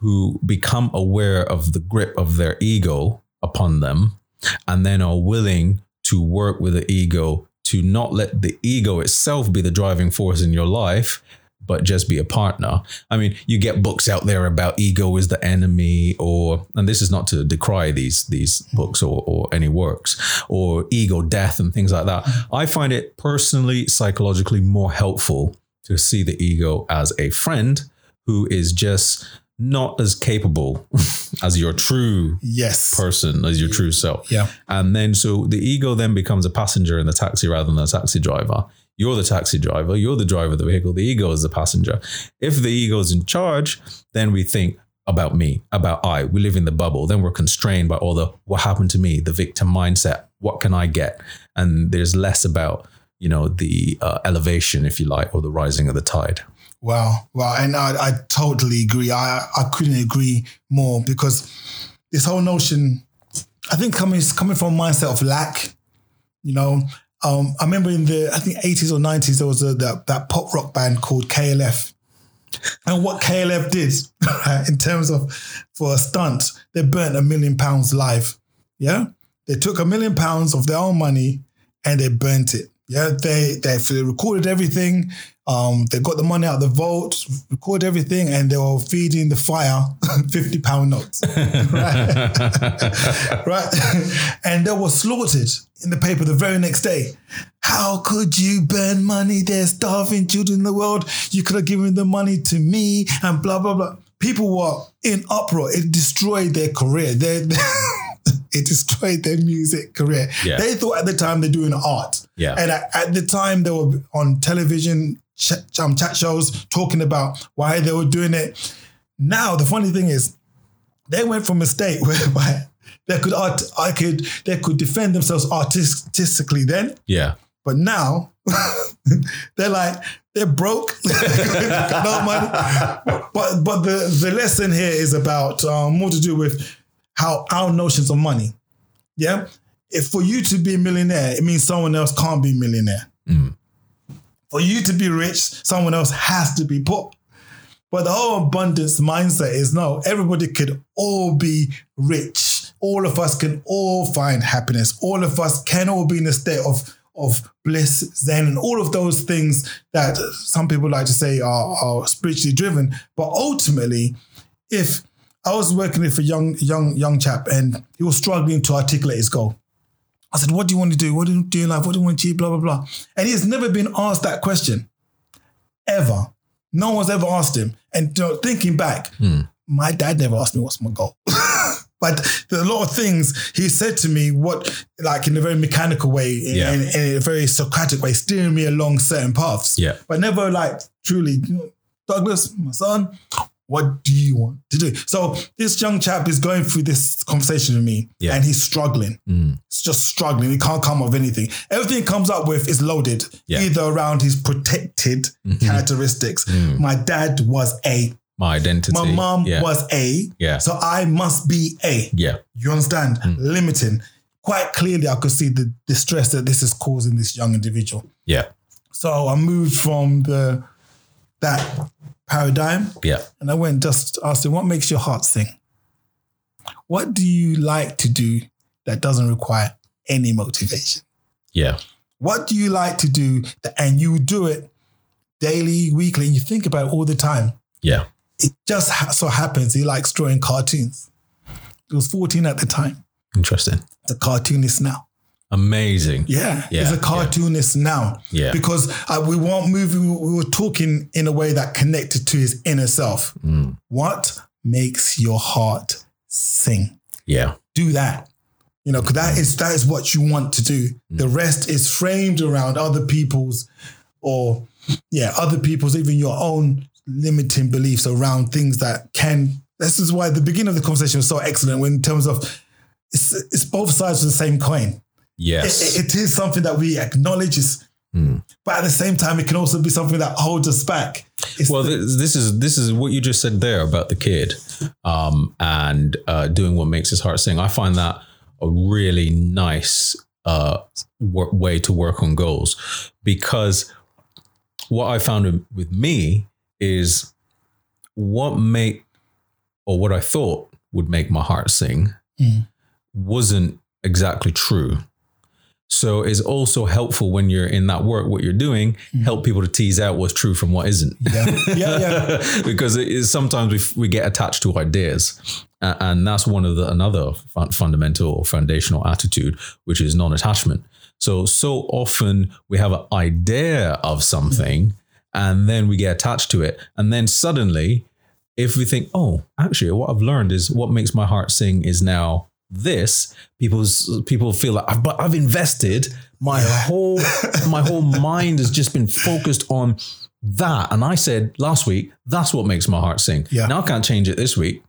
who become aware of the grip of their ego upon them and then are willing to work with the ego to not let the ego itself be the driving force in your life but just be a partner i mean you get books out there about ego is the enemy or and this is not to decry these these books or, or any works or ego death and things like that i find it personally psychologically more helpful to see the ego as a friend who is just not as capable <laughs> as your true Yes. person, as your true self. Yeah. And then so the ego then becomes a passenger in the taxi rather than a taxi driver. You're the taxi driver, you're the driver of the vehicle, the ego is the passenger. If the ego is in charge, then we think about me, about I. We live in the bubble. Then we're constrained by all the what happened to me, the victim mindset. What can I get? And there's less about, you know, the uh, elevation, if you like, or the rising of the tide. Wow. Wow. And I, I totally agree. I, I couldn't agree more because this whole notion, I think coming coming from a mindset of lack, you know. Um, I remember in the I think 80s or 90s there was a that, that pop rock band called KLF. And what KLF did <laughs> in terms of for a stunt, they burnt a million pounds live. Yeah. They took a million pounds of their own money and they burnt it. Yeah. They they recorded everything. Um, they got the money out of the vault, recorded everything, and they were feeding the fire <laughs> 50 pound notes. <laughs> right? <laughs> right? And they were slaughtered in the paper the very next day. How could you burn money? There's starving children in the world. You could have given the money to me and blah, blah, blah. People were in uproar. It destroyed their career. They, it destroyed their music career. Yeah. They thought at the time they're doing art. Yeah. And at, at the time they were on television, ch- um, chat shows, talking about why they were doing it. Now, the funny thing is, they went from a state <laughs> whereby they could art, I could they could defend themselves artistically then, Yeah. but now <laughs> they're like they're broke, <laughs> no money. But but the the lesson here is about um, more to do with how our notions of money. Yeah, if for you to be a millionaire, it means someone else can't be a millionaire. Hmm. For you to be rich, someone else has to be poor. But the whole abundance mindset is no, everybody could all be rich. All of us can all find happiness. All of us can all be in a state of, of bliss, zen, and all of those things that some people like to say are, are spiritually driven. But ultimately, if I was working with a young, young, young chap and he was struggling to articulate his goal. I said, What do you want to do? What do you do in life? What do you want to achieve? Blah, blah, blah. And he has never been asked that question ever. No one's ever asked him. And thinking back, hmm. my dad never asked me what's my goal. <laughs> but a lot of things he said to me, what like in a very mechanical way, in, Yeah. in, in a very Socratic way, steering me along certain paths. Yeah. But never like truly, Douglas, my son, what do you want to do? So this young chap is going through this conversation with me Yeah. and he's struggling. Mm. It's just struggling. He can't come up with anything. Everything he comes up with is loaded, Yeah. either around his protected mm-hmm. characteristics. Mm. My dad was A. My identity. My mom yeah. was A. Yeah. So I must be A. Yeah. You understand? Mm. Limiting. Quite clearly, I could see the distress that this is causing this young individual. Yeah. So I moved from the that paradigm Yeah. and I went just asked him, what makes your heart sing? What do you like to do that doesn't require any motivation? Yeah. What do you like to do that, and you do it daily, weekly, and you think about it all the time? Yeah. It just ha- so happens he likes drawing cartoons. He was 14 at the time. Interesting. The cartoonist now. Amazing. Yeah, Yeah, he's a yeah. cartoonist now. Yeah. because uh, we weren't moving. We were talking in a way that connected to his inner self. Mm. What makes your heart sing? Yeah. Do that. You know, because that is that is what you want to do. Mm. The rest is framed around other people's, or yeah, other people's, even your own limiting beliefs around things that can. This is why the beginning of the conversation was so excellent. When in terms of, it's it's both sides of the same coin Yes. it, it is something that we acknowledge is but at the same time it can also be something that holds us back It's well, the- this, is this is what you just said there about the kid, um, and uh, doing what makes his heart sing. I find that a really nice uh, way to work on goals because what I found with- with me is what make or what I thought would make my heart sing Mm. wasn't exactly true. So it's also helpful when you're in that work, what you're doing, mm-hmm. help people to tease out what's true from what isn't. yeah yeah yeah <laughs> because it is sometimes we, we get attached to ideas. A- And that's one of the another fun, fundamental or foundational attitude, which is non-attachment. So so often we have an idea of something, and then we get attached to it, and then suddenly, if we think, oh, actually, what I've learned is what makes my heart sing is now this. People's people feel like, I've, but I've invested my whole <laughs> my whole mind has just been focused on that. And I said last week, that's what makes my heart sing. Yeah. Now I can't change it this week.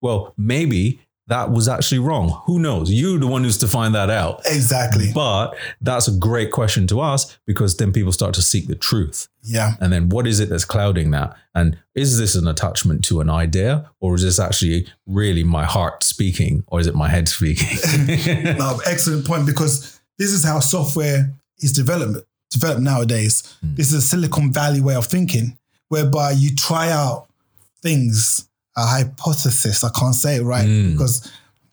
Well, maybe that was actually wrong. Who knows? You're the one who's to find that out. exactly But that's a great question to ask because then people start to seek the truth. yeah And then what is it that's clouding that? And is this an attachment to an idea or is this actually really my heart speaking or is it my head speaking? <laughs> no, excellent point because this is how software is developed developed nowadays hmm. this is a silicon valley way of thinking whereby you try out things a hypothesis i can't say it right Mm. because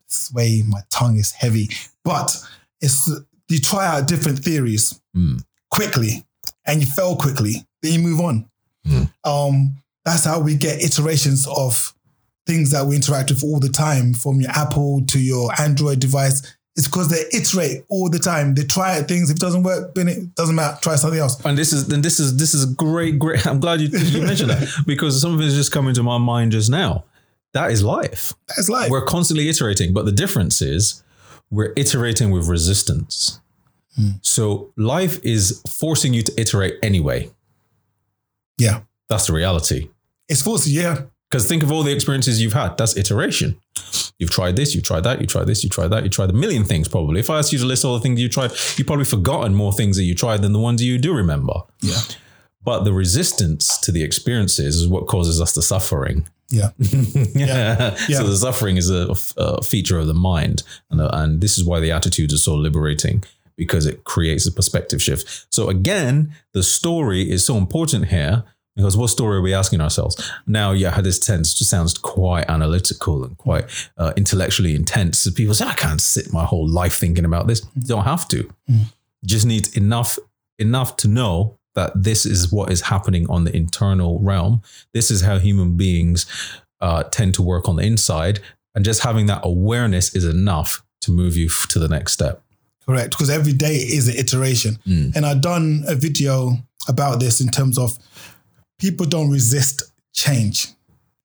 this way my tongue is heavy but it's you try out different theories Mm. quickly and you fail quickly then you move on Mm. um that's how we get iterations of things that we interact with all the time from your apple to your android device it's because they iterate all the time. They try things. If it doesn't work then it doesn't matter. Try something else. And this is then this is this is great great. I'm glad you, you mentioned that <laughs> because something is just coming to my mind just now that is life. That's life. We're constantly iterating but the difference is we're iterating with resistance. Hmm. So life is forcing you to iterate anyway. Yeah. That's the reality. It's forced yeah because think of all the experiences you've had that's iteration you've tried this you tried that you tried this you tried that you tried a million things probably if i asked you to list all the things you tried you've probably forgotten more things that you tried than the ones you do remember yeah but the resistance to the experiences is what causes us the suffering. yeah yeah. <laughs> Yeah. So the suffering is a, a feature of the mind, and, and this is why the attitudes are so liberating because it creates a perspective shift. So again, the story is so important here Because what story are we asking ourselves? Now, yeah, this tends to sounds quite analytical and quite uh, intellectually intense. So people say, I can't sit my whole life thinking about this. You don't have to. You just need enough enough to know that this is what is happening on the internal realm. This is how human beings uh, tend to work on the inside, and just having that awareness is enough to move you f- to the next step. Correct, because every day is an iteration. And I've done a video about this in terms of people don't resist change;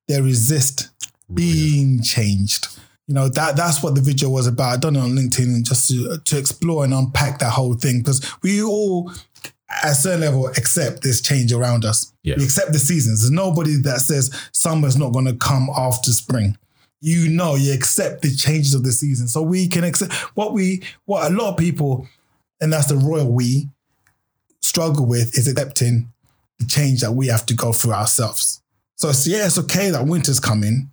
they resist being changed. You know that that's what the video was about. I done it on LinkedIn and just to, to explore and unpack that whole thing because we all, at a certain level, accept this change around us. We accept the seasons. There's nobody that says summer's not going to come after spring you know you accept the changes of the season so we can accept what we what a lot of people and that's the royal we struggle with is accepting the change that we have to go through ourselves. So it's, yeah it's okay that winter's coming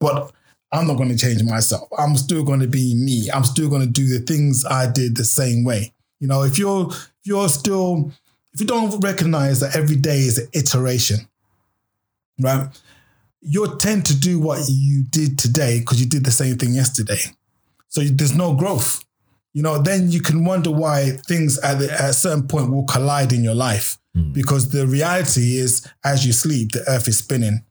but i'm not going to change myself. I'm still going to be me. I'm still going to do the things i did the same way. You know if you're if you're still if you don't recognize that every day is an iteration right? You'll tend to do what you did today because you did the same thing yesterday. So you- there's no growth. You know, then you can wonder why things at, the, at a certain point will collide in your life hmm. because the reality is, as you sleep, the earth is spinning.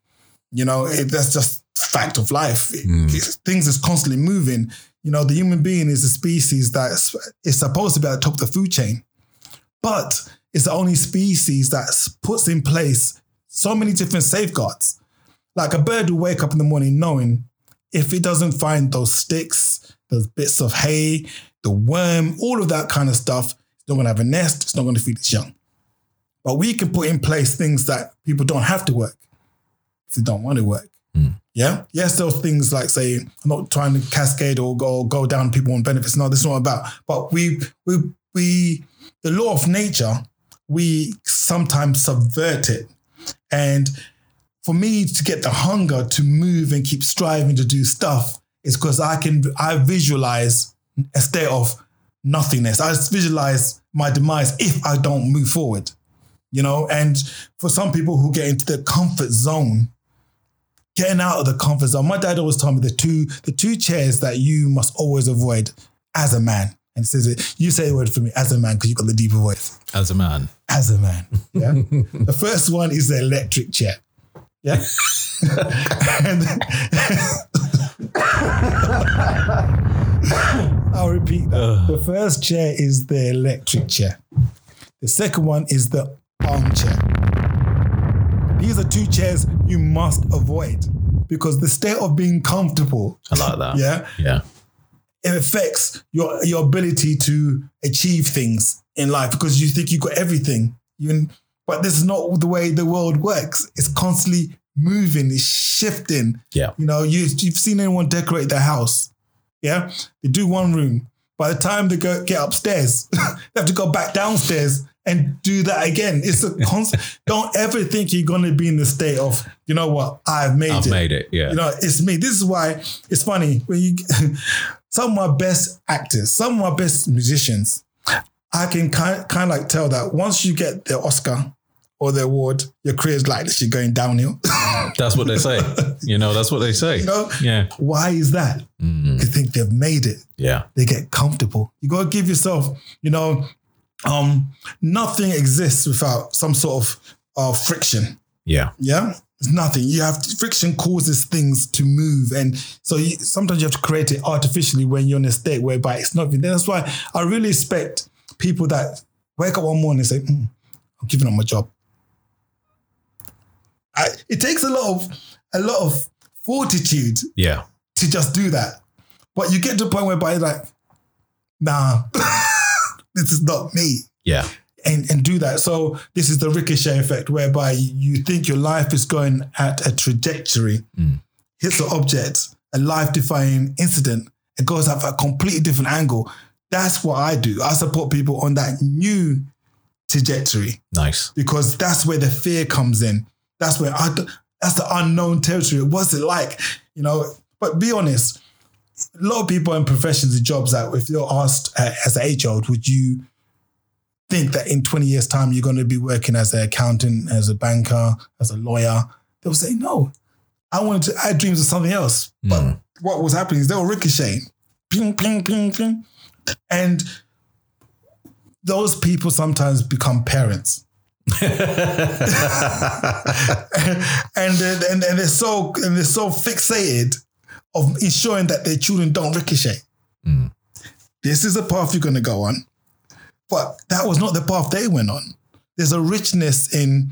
You know, it, that's just fact of life. It- hmm. it's- things is constantly moving. You know, the human being is a species that is supposed to be at the top of the food chain, but it's the only species that puts in place so many different safeguards. Like a bird will wake up in the morning knowing if it doesn't find those sticks, those bits of hay, the worm, all of that kind of stuff, it's not going to have a nest, it's not going to feed its young. But we can put in place things that people don't have to work if they don't want to work. Hmm. Yeah. Yes, those things like say, I'm not trying to cascade or go go down people on benefits. No, this is not about. But we we we the law of nature, we sometimes subvert it. And for me to get the hunger to move and keep striving to do stuff is because I can I visualize a state of nothingness. I visualize my demise if I don't move forward. You know, and for some people who get into the comfort zone, getting out of the comfort zone. My dad always told me the two the two chairs that you must always avoid as a man. And he says it, you say the word for me as a man because you've got the deeper voice. As a man, As a man. Yeah. <laughs> the first one is the electric chair. Yeah. <laughs> and <laughs> I'll repeat that. The first chair is the electric chair. The second one is the armchair. These are two chairs you must avoid because the state of being comfortable, I like that. yeah, yeah, it affects your your ability to achieve things in life because you think you got everything. You, but this is not the way the world works. It's constantly moving, it's shifting. yeah. You know, you, you've seen anyone decorate their house. Yeah. They do one room. By the time they go get upstairs, <laughs> they have to go back downstairs and do that again. It's a constant. don't ever think you're going to be in the state of, you know what, I've made I've it. made it. Yeah, You know, it's me. This is why it's funny when you <laughs> some of my best actors, some of my best musicians, I can kind kind of like tell that once you get the Oscar or the award, your career's like this, you're going downhill. <laughs> that's what they say. <laughs> you know, that's what they say. you know, Yeah, why is that? Mm, They think they've made it. yeah, They get comfortable. You gotta give yourself, you know, um, nothing exists without some sort of uh, friction. yeah, Yeah, it's nothing. You have friction causes things to move, and so you, sometimes you have to create it artificially when you're in a state whereby it's not. That's why I really expect people that wake up one morning and say, "Mm, "I'm giving up my job." I, it takes a lot of a lot of fortitude yeah. to just do that, but you get to a point whereby you're like, "Nah, <laughs> this is not me." Yeah, and, and do that. So this is the ricochet effect whereby you think your life is going at a trajectory, mm. hits an object, a life-defying incident, it goes at a completely different angle. That's what I do. I support people on that new trajectory nice. because that's where the fear comes in. That's where I, that's the unknown territory. What's it like? You know, but be honest. A lot of people in professions and jobs that if you're asked uh, as an age old, would you think that in 20 years' time you're going to be working as an accountant, as a banker, as a lawyer. They'll say, no, I wanted to, I had dreams of something else. But Mm. what was happening is they were ricocheting. Ping, ping, ping, ping. And those people sometimes become parents. <laughs> and, they're, and, and they're so and they're so fixated of ensuring that their children don't ricochet. Mm. This is the path you're going to go on, but that was not the path they went on. There's a richness in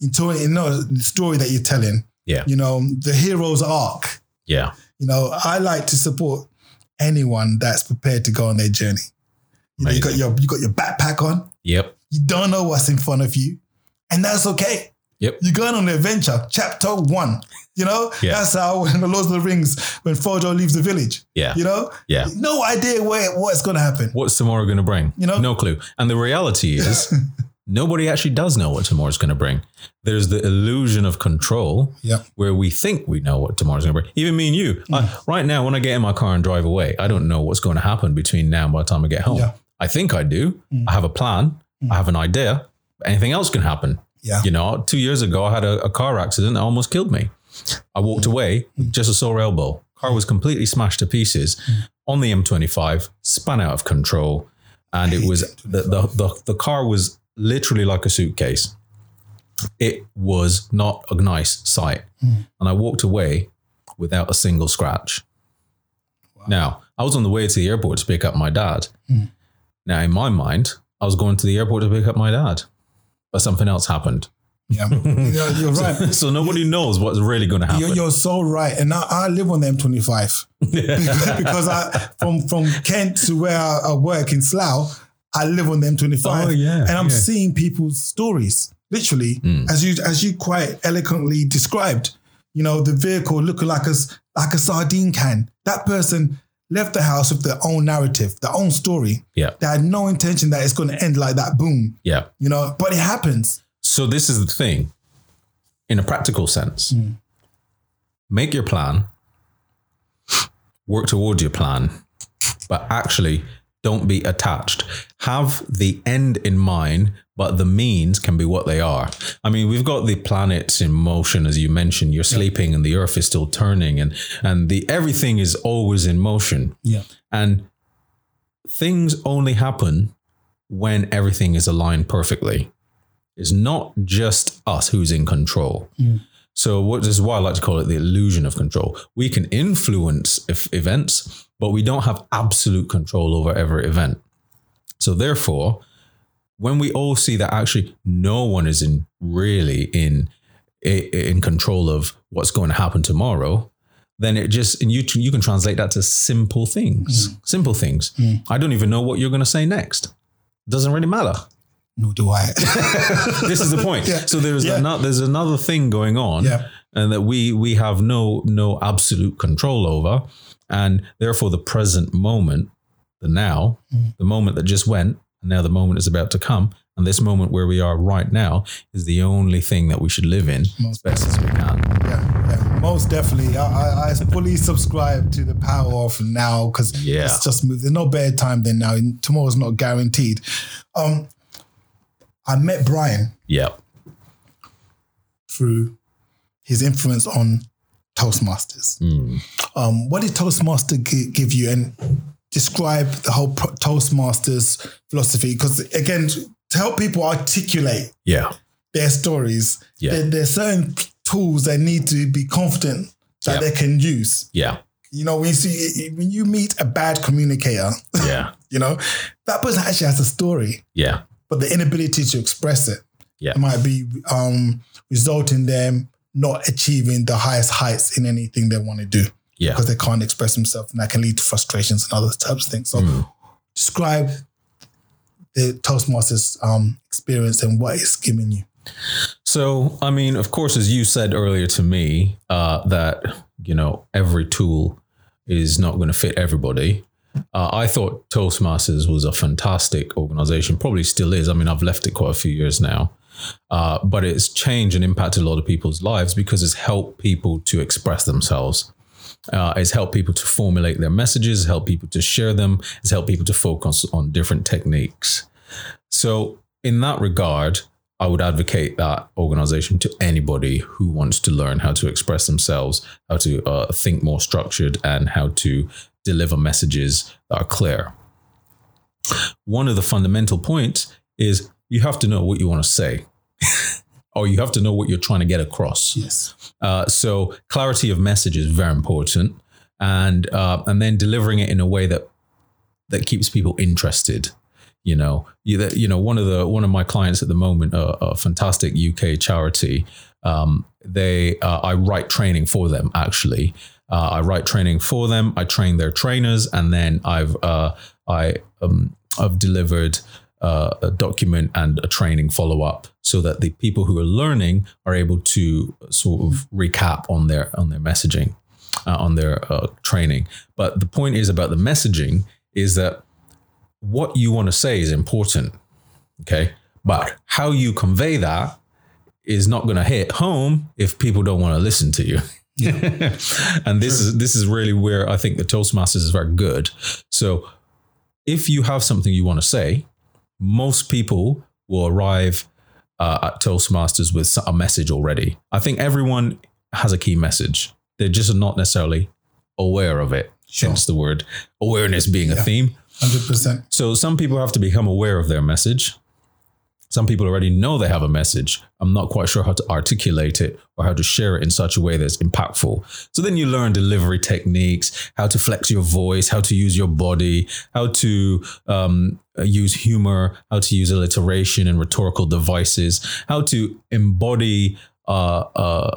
in, to- in know, the story that you're telling. Yeah. You know the hero's arc. Yeah. You know I like to support anyone that's prepared to go on their journey. You, know, you got your you got your backpack on. Yep. You don't know what's in front of you, and that's okay. Yep. You're going on an adventure. Chapter one. You know, Yeah. that's how <laughs> when the Lord of the Rings, when Frodo leaves the village. Yeah. You know, Yeah. no idea where what's going to happen. What's tomorrow going to bring? You know? no clue. And the reality is, <laughs> nobody actually does know what tomorrow's going to bring. There's the illusion of control Yeah. where we think we know what tomorrow's going to bring. Even me and you. I, mm. right now, when I get in my car and drive away, I don't know what's going to happen between now and by the time I get home. Yeah. I think I do. Mm. I have a plan. I have an idea. Anything else can happen. Yeah. You know, two years ago, I had a, a car accident that almost killed me. I walked away with just a sore elbow. Car was completely smashed to pieces on the M25, spun out of control. And it was the, the, the, the car was literally like a suitcase. It was not a nice sight. And I walked away without a single scratch. Now, I was on the way to the airport to pick up my dad. Now, in my mind, I was going to the airport to pick up my dad, but something else happened. Yeah. <laughs> you're, you're right. So nobody knows what's really going to happen. You're, you're so right. And I, I live on the M25 <laughs> because, because I from from Kent to where I, I work in Slough, I live on the M25. Oh, yeah, And I'm yeah. seeing people's stories, literally, Mm. as you as you quite eloquently described. You know, the vehicle looking like a s- like a sardine can. That person left the house with their own narrative, their own story. yeah, They had no intention that it's going to end like that. Boom. yeah. You know, but it happens. So this is the thing, in a practical sense. Hmm. Make your plan, work towards your plan, but actually don't be attached. Have the end in mind, but the means can be what they are. I mean, we've got the planets in motion, as you mentioned. You're sleeping, and the Earth is still turning, and and the everything is always in motion. Yeah. And things only happen when everything is aligned perfectly. It's not just us who's in control. Mm. So, what this is why I like to call it the illusion of control. We can influence if events, but we don't have absolute control over every event. So, therefore, when we all see that actually no one is in really in in control of what's going to happen tomorrow, then it just and you you can translate that to simple things. Simple things. I don't even know what you're going to say next. Doesn't really matter. No, do I? <laughs> This is the point. So there's Yeah. another there's another thing going on, Yeah. and that we we have no no absolute control over, and therefore the present moment, the now, Mm. the moment that just went, now the moment is about to come, and this moment where we are right now is the only thing that we should live in as best as we can. Yeah, yeah, most definitely. I, I, I fully subscribe to the power of now because Yeah. it's just. There's no better time than now. And tomorrow's not guaranteed. Um, I met Brian Yeah. through his influence on Toastmasters. Mm. Um, what did Toastmaster gi- give you? And describe the whole Toastmasters philosophy because again, to help people articulate Yeah. their stories, Yeah. there, there's certain tools they need to be confident that Yeah. they can use. Yeah. You know, when you see when you meet a bad communicator, <laughs> Yeah. you know, that person actually has a story, Yeah. but the inability to express it Yeah. it might be um result in them not achieving the highest heights in anything they want to do Yeah. because they can't express themselves and that can lead to frustrations and other types of things. So Mm. describe the Toastmasters um experience and what it's giving you. So, I mean, of course, as you said earlier to me, uh, that, you know, every tool is not going to fit everybody. Uh, I thought Toastmasters was a fantastic organization, probably still is. I mean, I've left it quite a few years now, uh, but it's changed and impacted a lot of people's lives because it's helped people to express themselves. Uh, it's helped people to formulate their messages, helped people to share them, it's helped people to focus on different techniques. So, in that regard, I would advocate that organization to anybody who wants to learn how to express themselves, how to uh, think more structured, and how to deliver messages that are clear. One of the fundamental points is you have to know what you want to say, <laughs> or you have to know what you're trying to get across. Yes. Uh, so clarity of message is very important, and uh, and then delivering it in a way that that keeps people interested. You know, you, that- you know one of the one of my clients at the moment, a, a fantastic UK charity. Um, they uh, I write training for them actually. Uh, I write training for them. I train their trainers, and then I've uh, I um, I've delivered uh, a document and a training follow up so that the people who are learning are able to sort of recap on their on their messaging uh, on their uh, training. But the point is about the messaging is that what you want to say is important okay? But how you convey that is not going to hit home if people don't want to listen to you. <laughs> And this is this is really where I think the Toastmasters is very good. So if you have something you want to say, most people will arrive uh, at Toastmasters with a message already. I think everyone has a key message. They're just not necessarily aware of it. Sure. Hence the word awareness being a theme. Hundred percent. So some people have to become aware of their message. Some people already know they have a message. I'm not quite sure how to articulate it or how to share it in such a way that's impactful. So then you learn delivery techniques, how to flex your voice, how to use your body, how to um, use humor, how to use alliteration and rhetorical devices, how to embody. Uh, uh,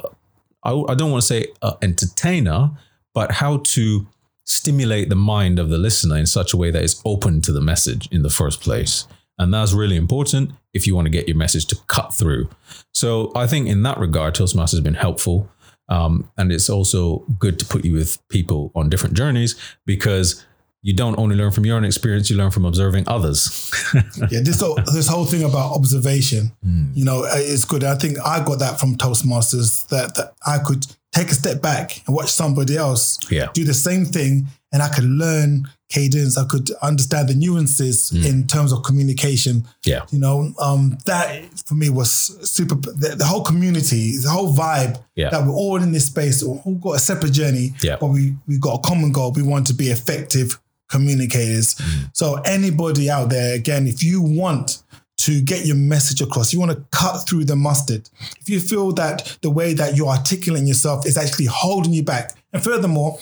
I, I don't want to say uh, entertainer, but how to stimulate the mind of the listener in such a way that is open to the message in the first place. And that's really important if you want to get your message to cut through. So I think in that regard, Toastmasters has been helpful. Um, and it's also good to put you with people on different journeys because you don't only learn from your own experience, you learn from observing others. <laughs> Yeah, this whole, this whole thing about observation, Hmm. you know, is good. I think I got that from Toastmasters that, that I could take a step back and watch somebody else Yeah. do the same thing, and I could learn cadence. I could understand the nuances Hmm. in terms of communication. yeah. You know, um, that for me was super. The, the whole community, the whole vibe Yeah. that we're all in this space, all got a separate journey, Yeah. but we we got a common goal. We want to be effective communicators. Mm. So anybody out there, again, if you want to get your message across, you want to cut through the mustard. If you feel that the way that you're articulating yourself is actually holding you back, and furthermore,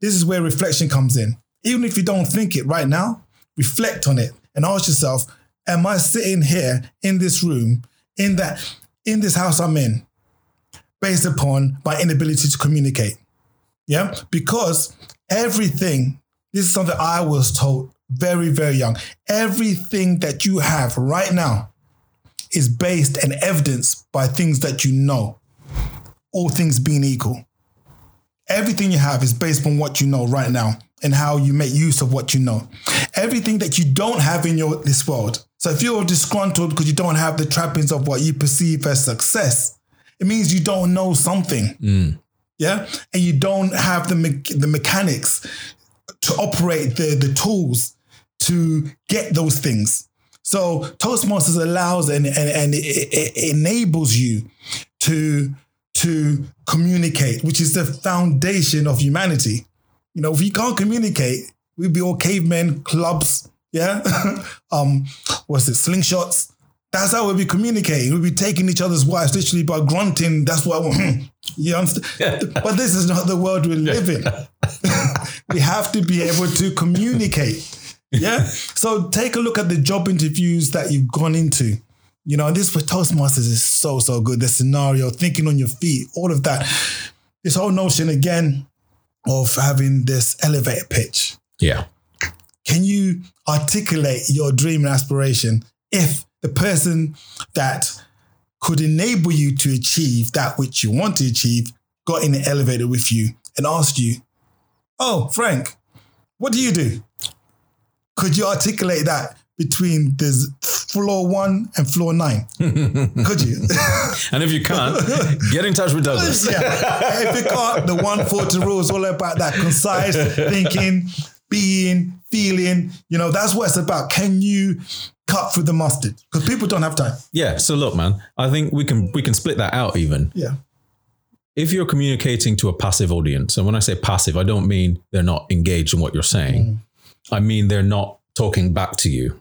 this is where reflection comes in. Even if you don't think it right now, reflect on it and ask yourself, am I sitting here in this room, in that, in this house I'm in, based upon my inability to communicate? Yeah. Because everything, this is something I was told very, very young. Everything that you have right now is based and evidenced by things that you know, all things being equal everything you have is based on what you know right now and how you make use of what you know. Everything that you don't have in your this world. So if you're disgruntled because you don't have the trappings of what you perceive as success, it means you don't know something. Mm. Yeah, and you don't have the me- the mechanics to operate the the tools to get those things. So Toastmasters allows and and, and it, it enables you to to communicate, which is the foundation of humanity. You know, if we can't communicate, we'd be all cavemen, clubs, yeah, <laughs> um, what's it, slingshots. That's how we'll be communicating. We'll be taking each other's wives literally by grunting. That's what <clears throat> you understand. but this is not the world we live in. we have to be able to communicate. Yeah. So take a look at the job interviews that you've gone into. You know, this for Toastmasters is so, so good. The scenario, thinking on your feet, all of that. This whole notion again of having this elevator pitch. Yeah. Can you articulate your dream and aspiration if the person that could enable you to achieve that which you want to achieve got in the elevator with you and asked you, Oh, Frank, what do you do? Could you articulate that between this floor one and floor nine? <laughs> Could you? And if you can't, get in touch with Douglas. <laughs> yeah. If you can't, the 140 rule is all about that concise thinking, being, feeling. You know, that's what it's about. Can you cut through the mustard because people don't have time. Yeah. So look, man, I think we can we can split that out even. Yeah. If you're communicating to a passive audience, and when I say passive, I don't mean they're not engaged in what you're saying. Mm. I mean they're not talking back to you.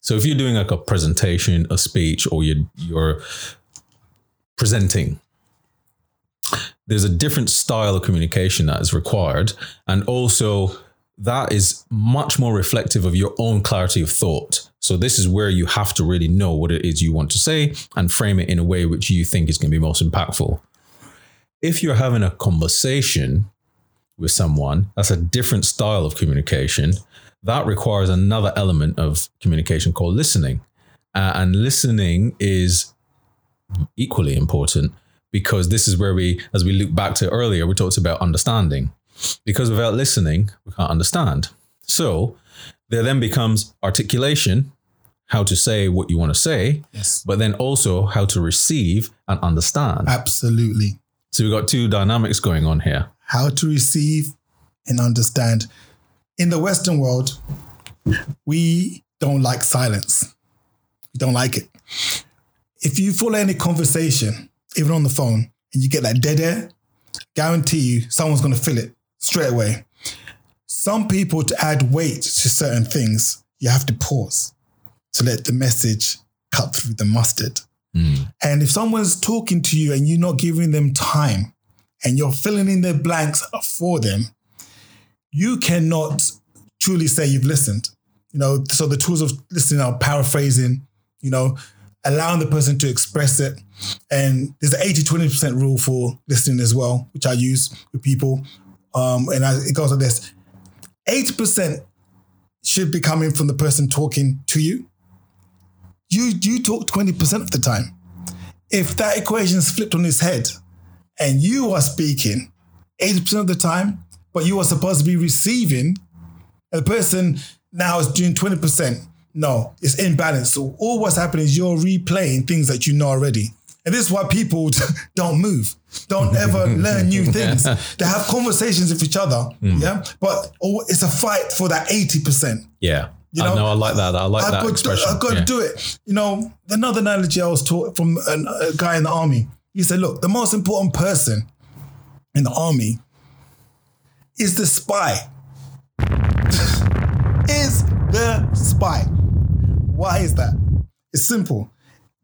So if you're doing like a presentation, a speech, or you're you're presenting, there's a different style of communication that is required, and also that is much more reflective of your own clarity of thought. So this is where you have to really know what it is you want to say and frame it in a way which you think is going to be most impactful. If you're having a conversation with someone, that's a different style of communication. That requires another element of communication called listening. Uh, and listening is equally important because this is where we, as we look back to earlier, we talked about understanding. Because without listening, we can't understand. So there then becomes articulation, how to say what you want to say, Yes. but then also how to receive and understand. Absolutely. So we've got two dynamics going on here. How to receive and understand. In the Western world, we don't like silence. We don't like it. If you follow any conversation, even on the phone, and you get that dead air, guarantee you someone's going to fill it straight away. Some people, to add weight to certain things, you have to pause to let the message cut through the mustard. Hmm. And if someone's talking to you and you're not giving them time and you're filling in the blanks for them, you cannot truly say you've listened. You know, so the tools of listening are paraphrasing, you know, allowing the person to express it. And there's an 80 20% rule for listening as well, which I use with people. Um, and I, it goes like this 80% should be coming from the person talking to you. You, you talk 20% of the time. If that equation is flipped on its head and you are speaking 80% of the time, but you are supposed to be receiving, and the person now is doing 20%. No, it's imbalanced. So all what's happening is you're replaying things that you know already. And this is why people <laughs> don't move, don't <laughs> ever learn new things. They have conversations with each other, hmm. yeah, but oh, it's a fight for that 80%. Yeah. You I know, know. I like that. I like I've that got, expression. To, I've got Yeah. to do it. You know, another analogy I was taught from an, a guy in the army. He said, look, the most important person in the army is the spy. <laughs> is the spy. Why is that? It's simple.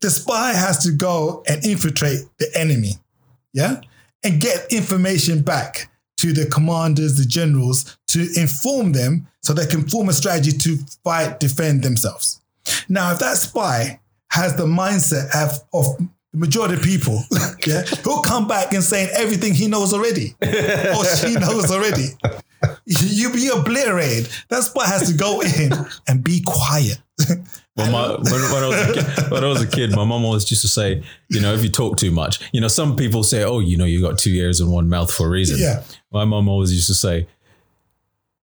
The spy has to go and infiltrate the enemy, yeah, and get information back to the commanders, the generals, to inform them so they can form a strategy to fight, defend themselves. Now, if that spy has the mindset of, of the majority of people, <laughs> yeah, he'll come back and saying everything he knows already or she <laughs> knows already. You be obliterated. That spy has to go in and be quiet. <laughs> Well, my, when, when, I was a kid, <laughs> when I was a kid, my mom always used to say, you know, if you talk too much, you know, some people say, oh, you know, you got two ears and one mouth for a reason. Yeah. My mom always used to say,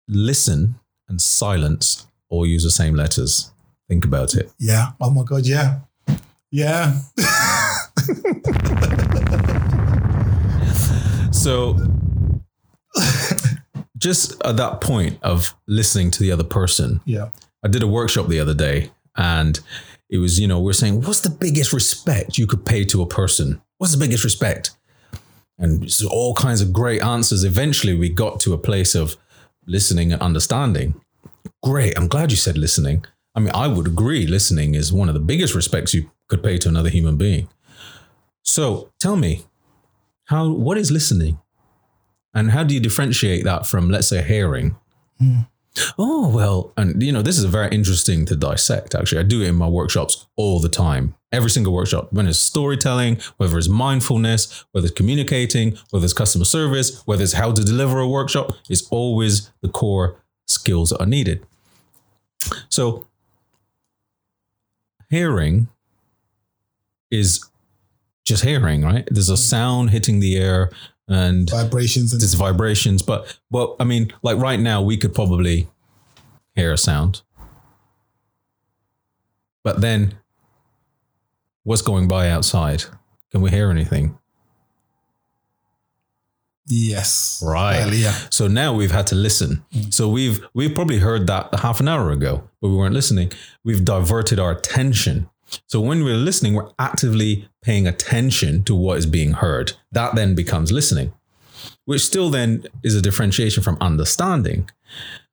listen and silence all use the same letters. Think about it. Yeah. Oh my God. Yeah. Yeah. <laughs> So, just at that point of listening to the other person, Yeah. I did a workshop the other day and it was, you know, we're saying, what's the biggest respect you could pay to a person? What's the biggest respect? And so all kinds of great answers. Eventually, we got to a place of listening and understanding. Great. I'm glad you said listening. I mean, I would agree listening is one of the biggest respects you could pay to another human being. So tell me, how what is listening? And how do you differentiate that from, let's say, hearing? Hmm. Oh, well, and you know, this is very interesting to dissect, actually. I do it in my workshops all the time. Every single workshop, when it's storytelling, whether it's mindfulness, whether it's communicating, whether it's customer service, whether it's how to deliver a workshop, it's always the core skills that are needed. So, hearing is just hearing, right? There's a sound hitting the air and Vibrations and there's vibrations, but well, I mean, like right now, we could probably hear a sound, but then what's going by outside? Can we hear anything? Yes. Right. Well, yeah. So now we've had to listen. Mm. So we've we've probably heard that half an hour ago, but we weren't listening. We've diverted our attention. So when we're listening, we're actively paying attention to what is being heard. That then becomes listening, which still then is a differentiation from understanding.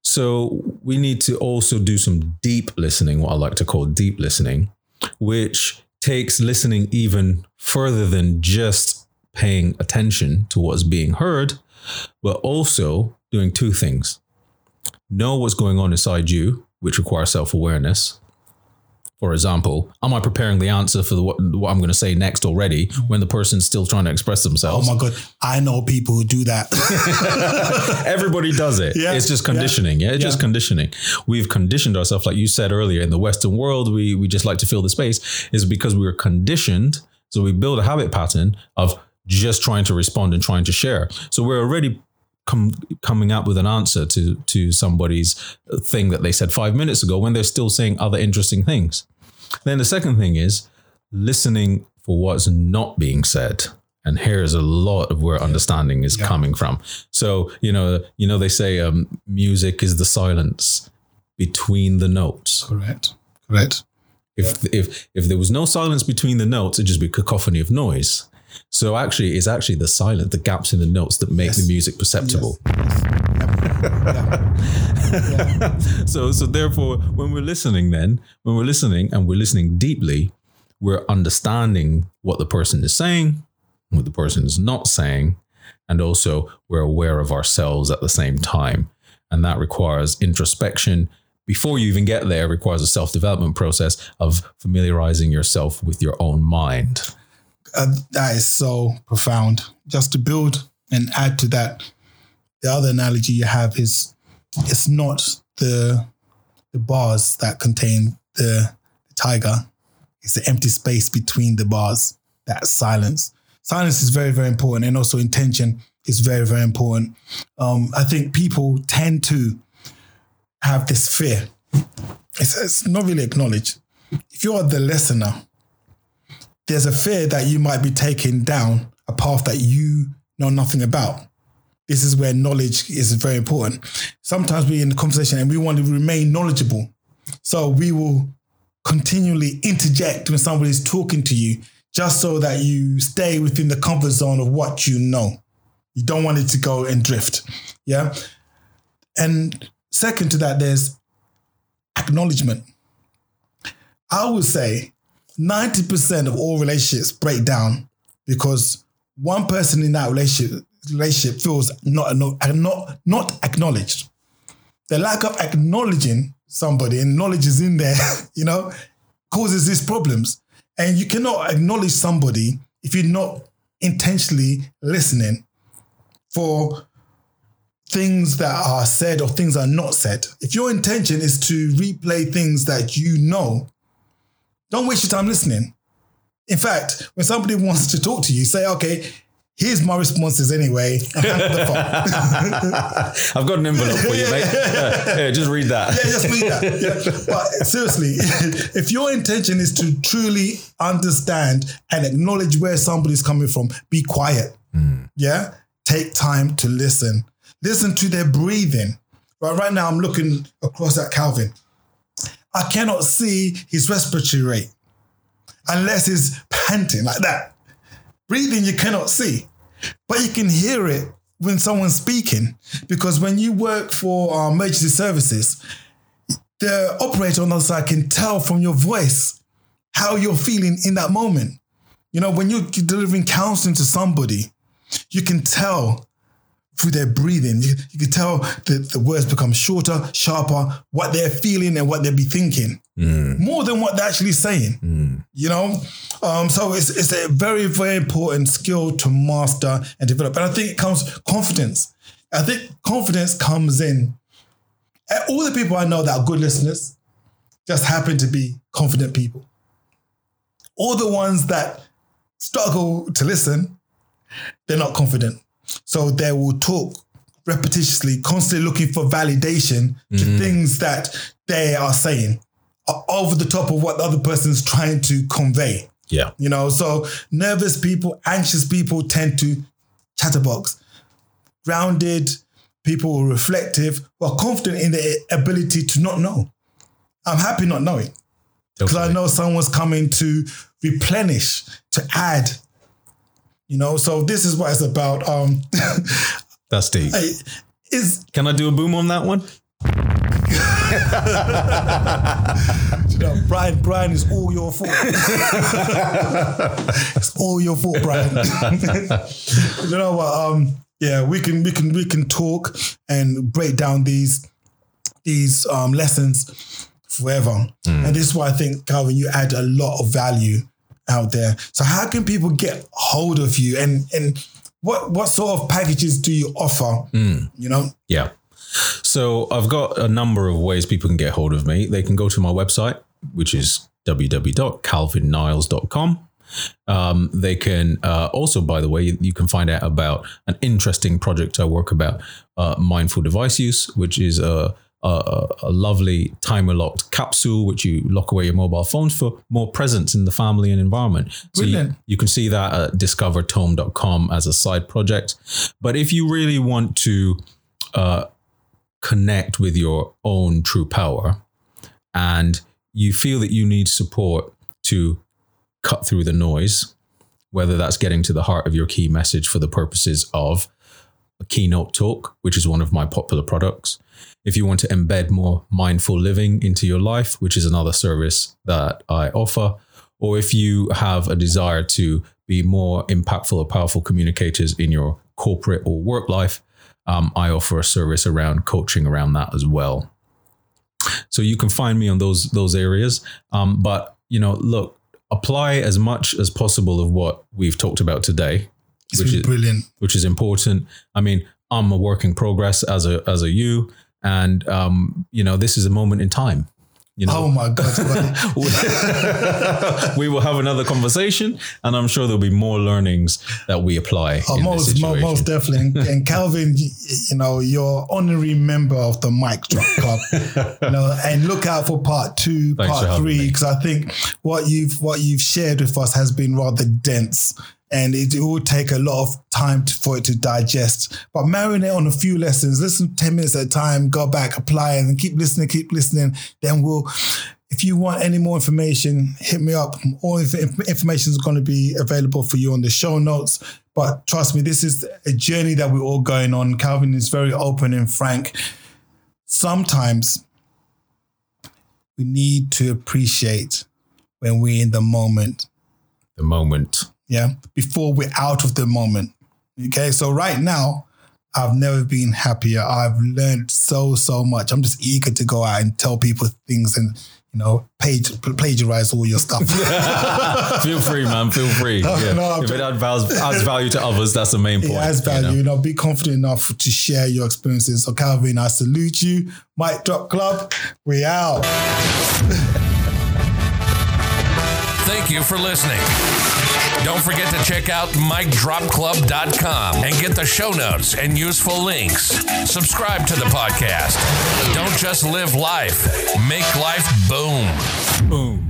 So we need to also do some deep listening, what I like to call deep listening, which takes listening even further than just paying attention to what's being heard, but also doing two things know what's going on inside you, which requires self awareness. For example, am I preparing the answer for the, what, what I'm going to say next already when the person's still trying to express themselves? Oh my god, I know people who do that. <laughs> Everybody does it. Yeah, it's just conditioning. Yeah, it's just conditioning. We've conditioned ourselves, like you said earlier, in the Western world, we we just like to fill the space. Is because we were conditioned. So we build a habit pattern of just trying to respond and trying to share. So we're already com- coming up with an answer to to somebody's thing that they said five minutes ago when they're still saying other interesting things. Then the second thing is listening for what's not being said. And here's a lot of where understanding is coming from. So, you know, you know, they say um, music is the silence between the notes. Correct. Correct. If if if there was no silence between the notes, it'd just be cacophony of noise. So actually, it's actually the silence, the gaps in the notes that make the music perceptible. <laughs> so so therefore, when we're listening, then when we're listening and we're listening deeply, we're understanding what the person is saying, what the person is not saying, and also we're aware of ourselves at the same time. And that requires introspection. Before you even get there, it requires a self development process of familiarizing yourself with your own mind. Uh, that is so profound. Just to build and add to that, the other analogy you have is it's not the the bars that contain the, the tiger. It's the empty space between the bars. That silence. Silence is very, very important, and also intention is very, very important. Um, I think people tend to have this fear. It's, it's not really acknowledged. If you are the listener, there's a fear that you might be taking down a path that you know nothing about. This is where knowledge is very important. Sometimes we're in the conversation and we want to remain knowledgeable. So we will continually interject when somebody's talking to you just so that you stay within the comfort zone of what you know. You don't want it to go and drift. Yeah. And second to that, there's acknowledgement. I would say 90% of all relationships break down because one person in that relationship relationship feels not not not acknowledged. The lack of acknowledging somebody and knowledge is in there, <laughs> you know, causes these problems. And you cannot acknowledge somebody if you're not intentionally listening for things that are said or things are not said. If your intention is to replay things that you know, don't waste your time listening. In fact, when somebody wants to talk to you, say, okay, here's my responses anyway. and hang up the phone. <laughs> I've got an envelope for you, mate. <laughs> Yeah, yeah, just read that. yeah, just read that. <laughs> Yeah. But seriously, if your intention is to truly understand and acknowledge where somebody's coming from, be quiet. Hmm. Yeah. Take time to listen. Listen to their breathing. Right, right now, I'm looking across at Calvin. I cannot see his respiratory rate unless he's panting like that. Breathing, you cannot see, but you can hear it when someone's speaking because when you work for uh, emergency services, the operator on the other side can tell from your voice how you're feeling in that moment. You know, when you're delivering counseling to somebody, you can tell through their breathing. You, you can tell that the words become shorter, sharper, what they're feeling and what they'll be thinking, more than what they're actually saying. You know, um, so it's it's a very very important skill to master and develop. And I think it comes confidence. I think confidence comes in. And All the people I know that are good listeners just happen to be confident people. All the ones that struggle to listen, they're not confident. So they will talk repetitiously, constantly looking for validation to mm. things that they are saying over the top of what the other person's trying to convey. Yeah. You know, so nervous people, anxious people tend to chatterbox. grounded, people who are reflective, who are confident in their ability to not know. I'm happy not knowing because I know someone's coming to replenish, to add. You know, so this is what it's about. Um, <laughs> That's deep. is Can I do a boom on that one? <laughs> you know, Brian, Brian is all your fault. <laughs> it's all your fault, Brian. you know what? Um, yeah, we can we can we can talk and break down these these um, lessons forever. And this is why I think, Calvin, you add a lot of value out there. So how can people get hold of you and and what what sort of packages do you offer? You know? Yeah. So I've got a number of ways people can get hold of me. They can go to my website, which is www.calvinniles.com. Um, they can uh, also, by the way, you, you can find out about an interesting project I work about, uh, mindful device use, which is a, a, a lovely timer locked capsule which you lock away your mobile phones for more presence in the family and environment. So you, you can see that at discovertome.com as a side project. But if you really want to uh, connect with your own true power and you feel that you need support to cut through the noise, whether that's getting to the heart of your key message for the purposes of a keynote talk, which is one of my popular products. If you want to embed more mindful living into your life, which is another service that I offer, or if you have a desire to be more impactful or powerful communicators in your corporate or work life, um, I offer a service around coaching around that as well. So you can find me on those those areas. Um, but you know, look, apply as much as possible of what we've talked about today, It's which is brilliant. which is important. I mean, I'm a work in progress as a as a you, and um, you know, this is a moment in time. You know, Oh my God. <laughs> we will have another conversation, and I'm sure there'll be more learnings that we apply. Oh, in most, most definitely. And, and <laughs> Calvin, you know, you're honorary member of the Mic Drop Club. you know, and look out for part two, Thanks part three, because I think what you've what you've shared with us has been rather dense. And it, it will take a lot of time to, for it to digest. But marinate on a few lessons, listen 10 minutes at a time, go back, apply, and keep listening, keep listening. Then we'll, if you want any more information, hit me up. All inf- information is going to be available for you on the show notes. But trust me, this is a journey that we're all going on. Calvin is very open and frank. Sometimes we need to appreciate when we're in the moment. the moment. Yeah. Before we're out of the moment. Okay. So right now, I've never been happier. I've learned so, so much. I'm just eager to go out and tell people things and, you know, page, plagiarize all your stuff. <laughs> Feel free, man. Feel free. Yeah. no, if it adds value, adds value to others, that's the main point. It has you know? value. You know? be confident enough to share your experiences. So, Calvin, I salute you. Mic Drop Club, we out. Thank you for listening. Don't forget to check out MicDropClub.com and get the show notes and useful links. Subscribe to the podcast. Don't just live life, make life boom. boom.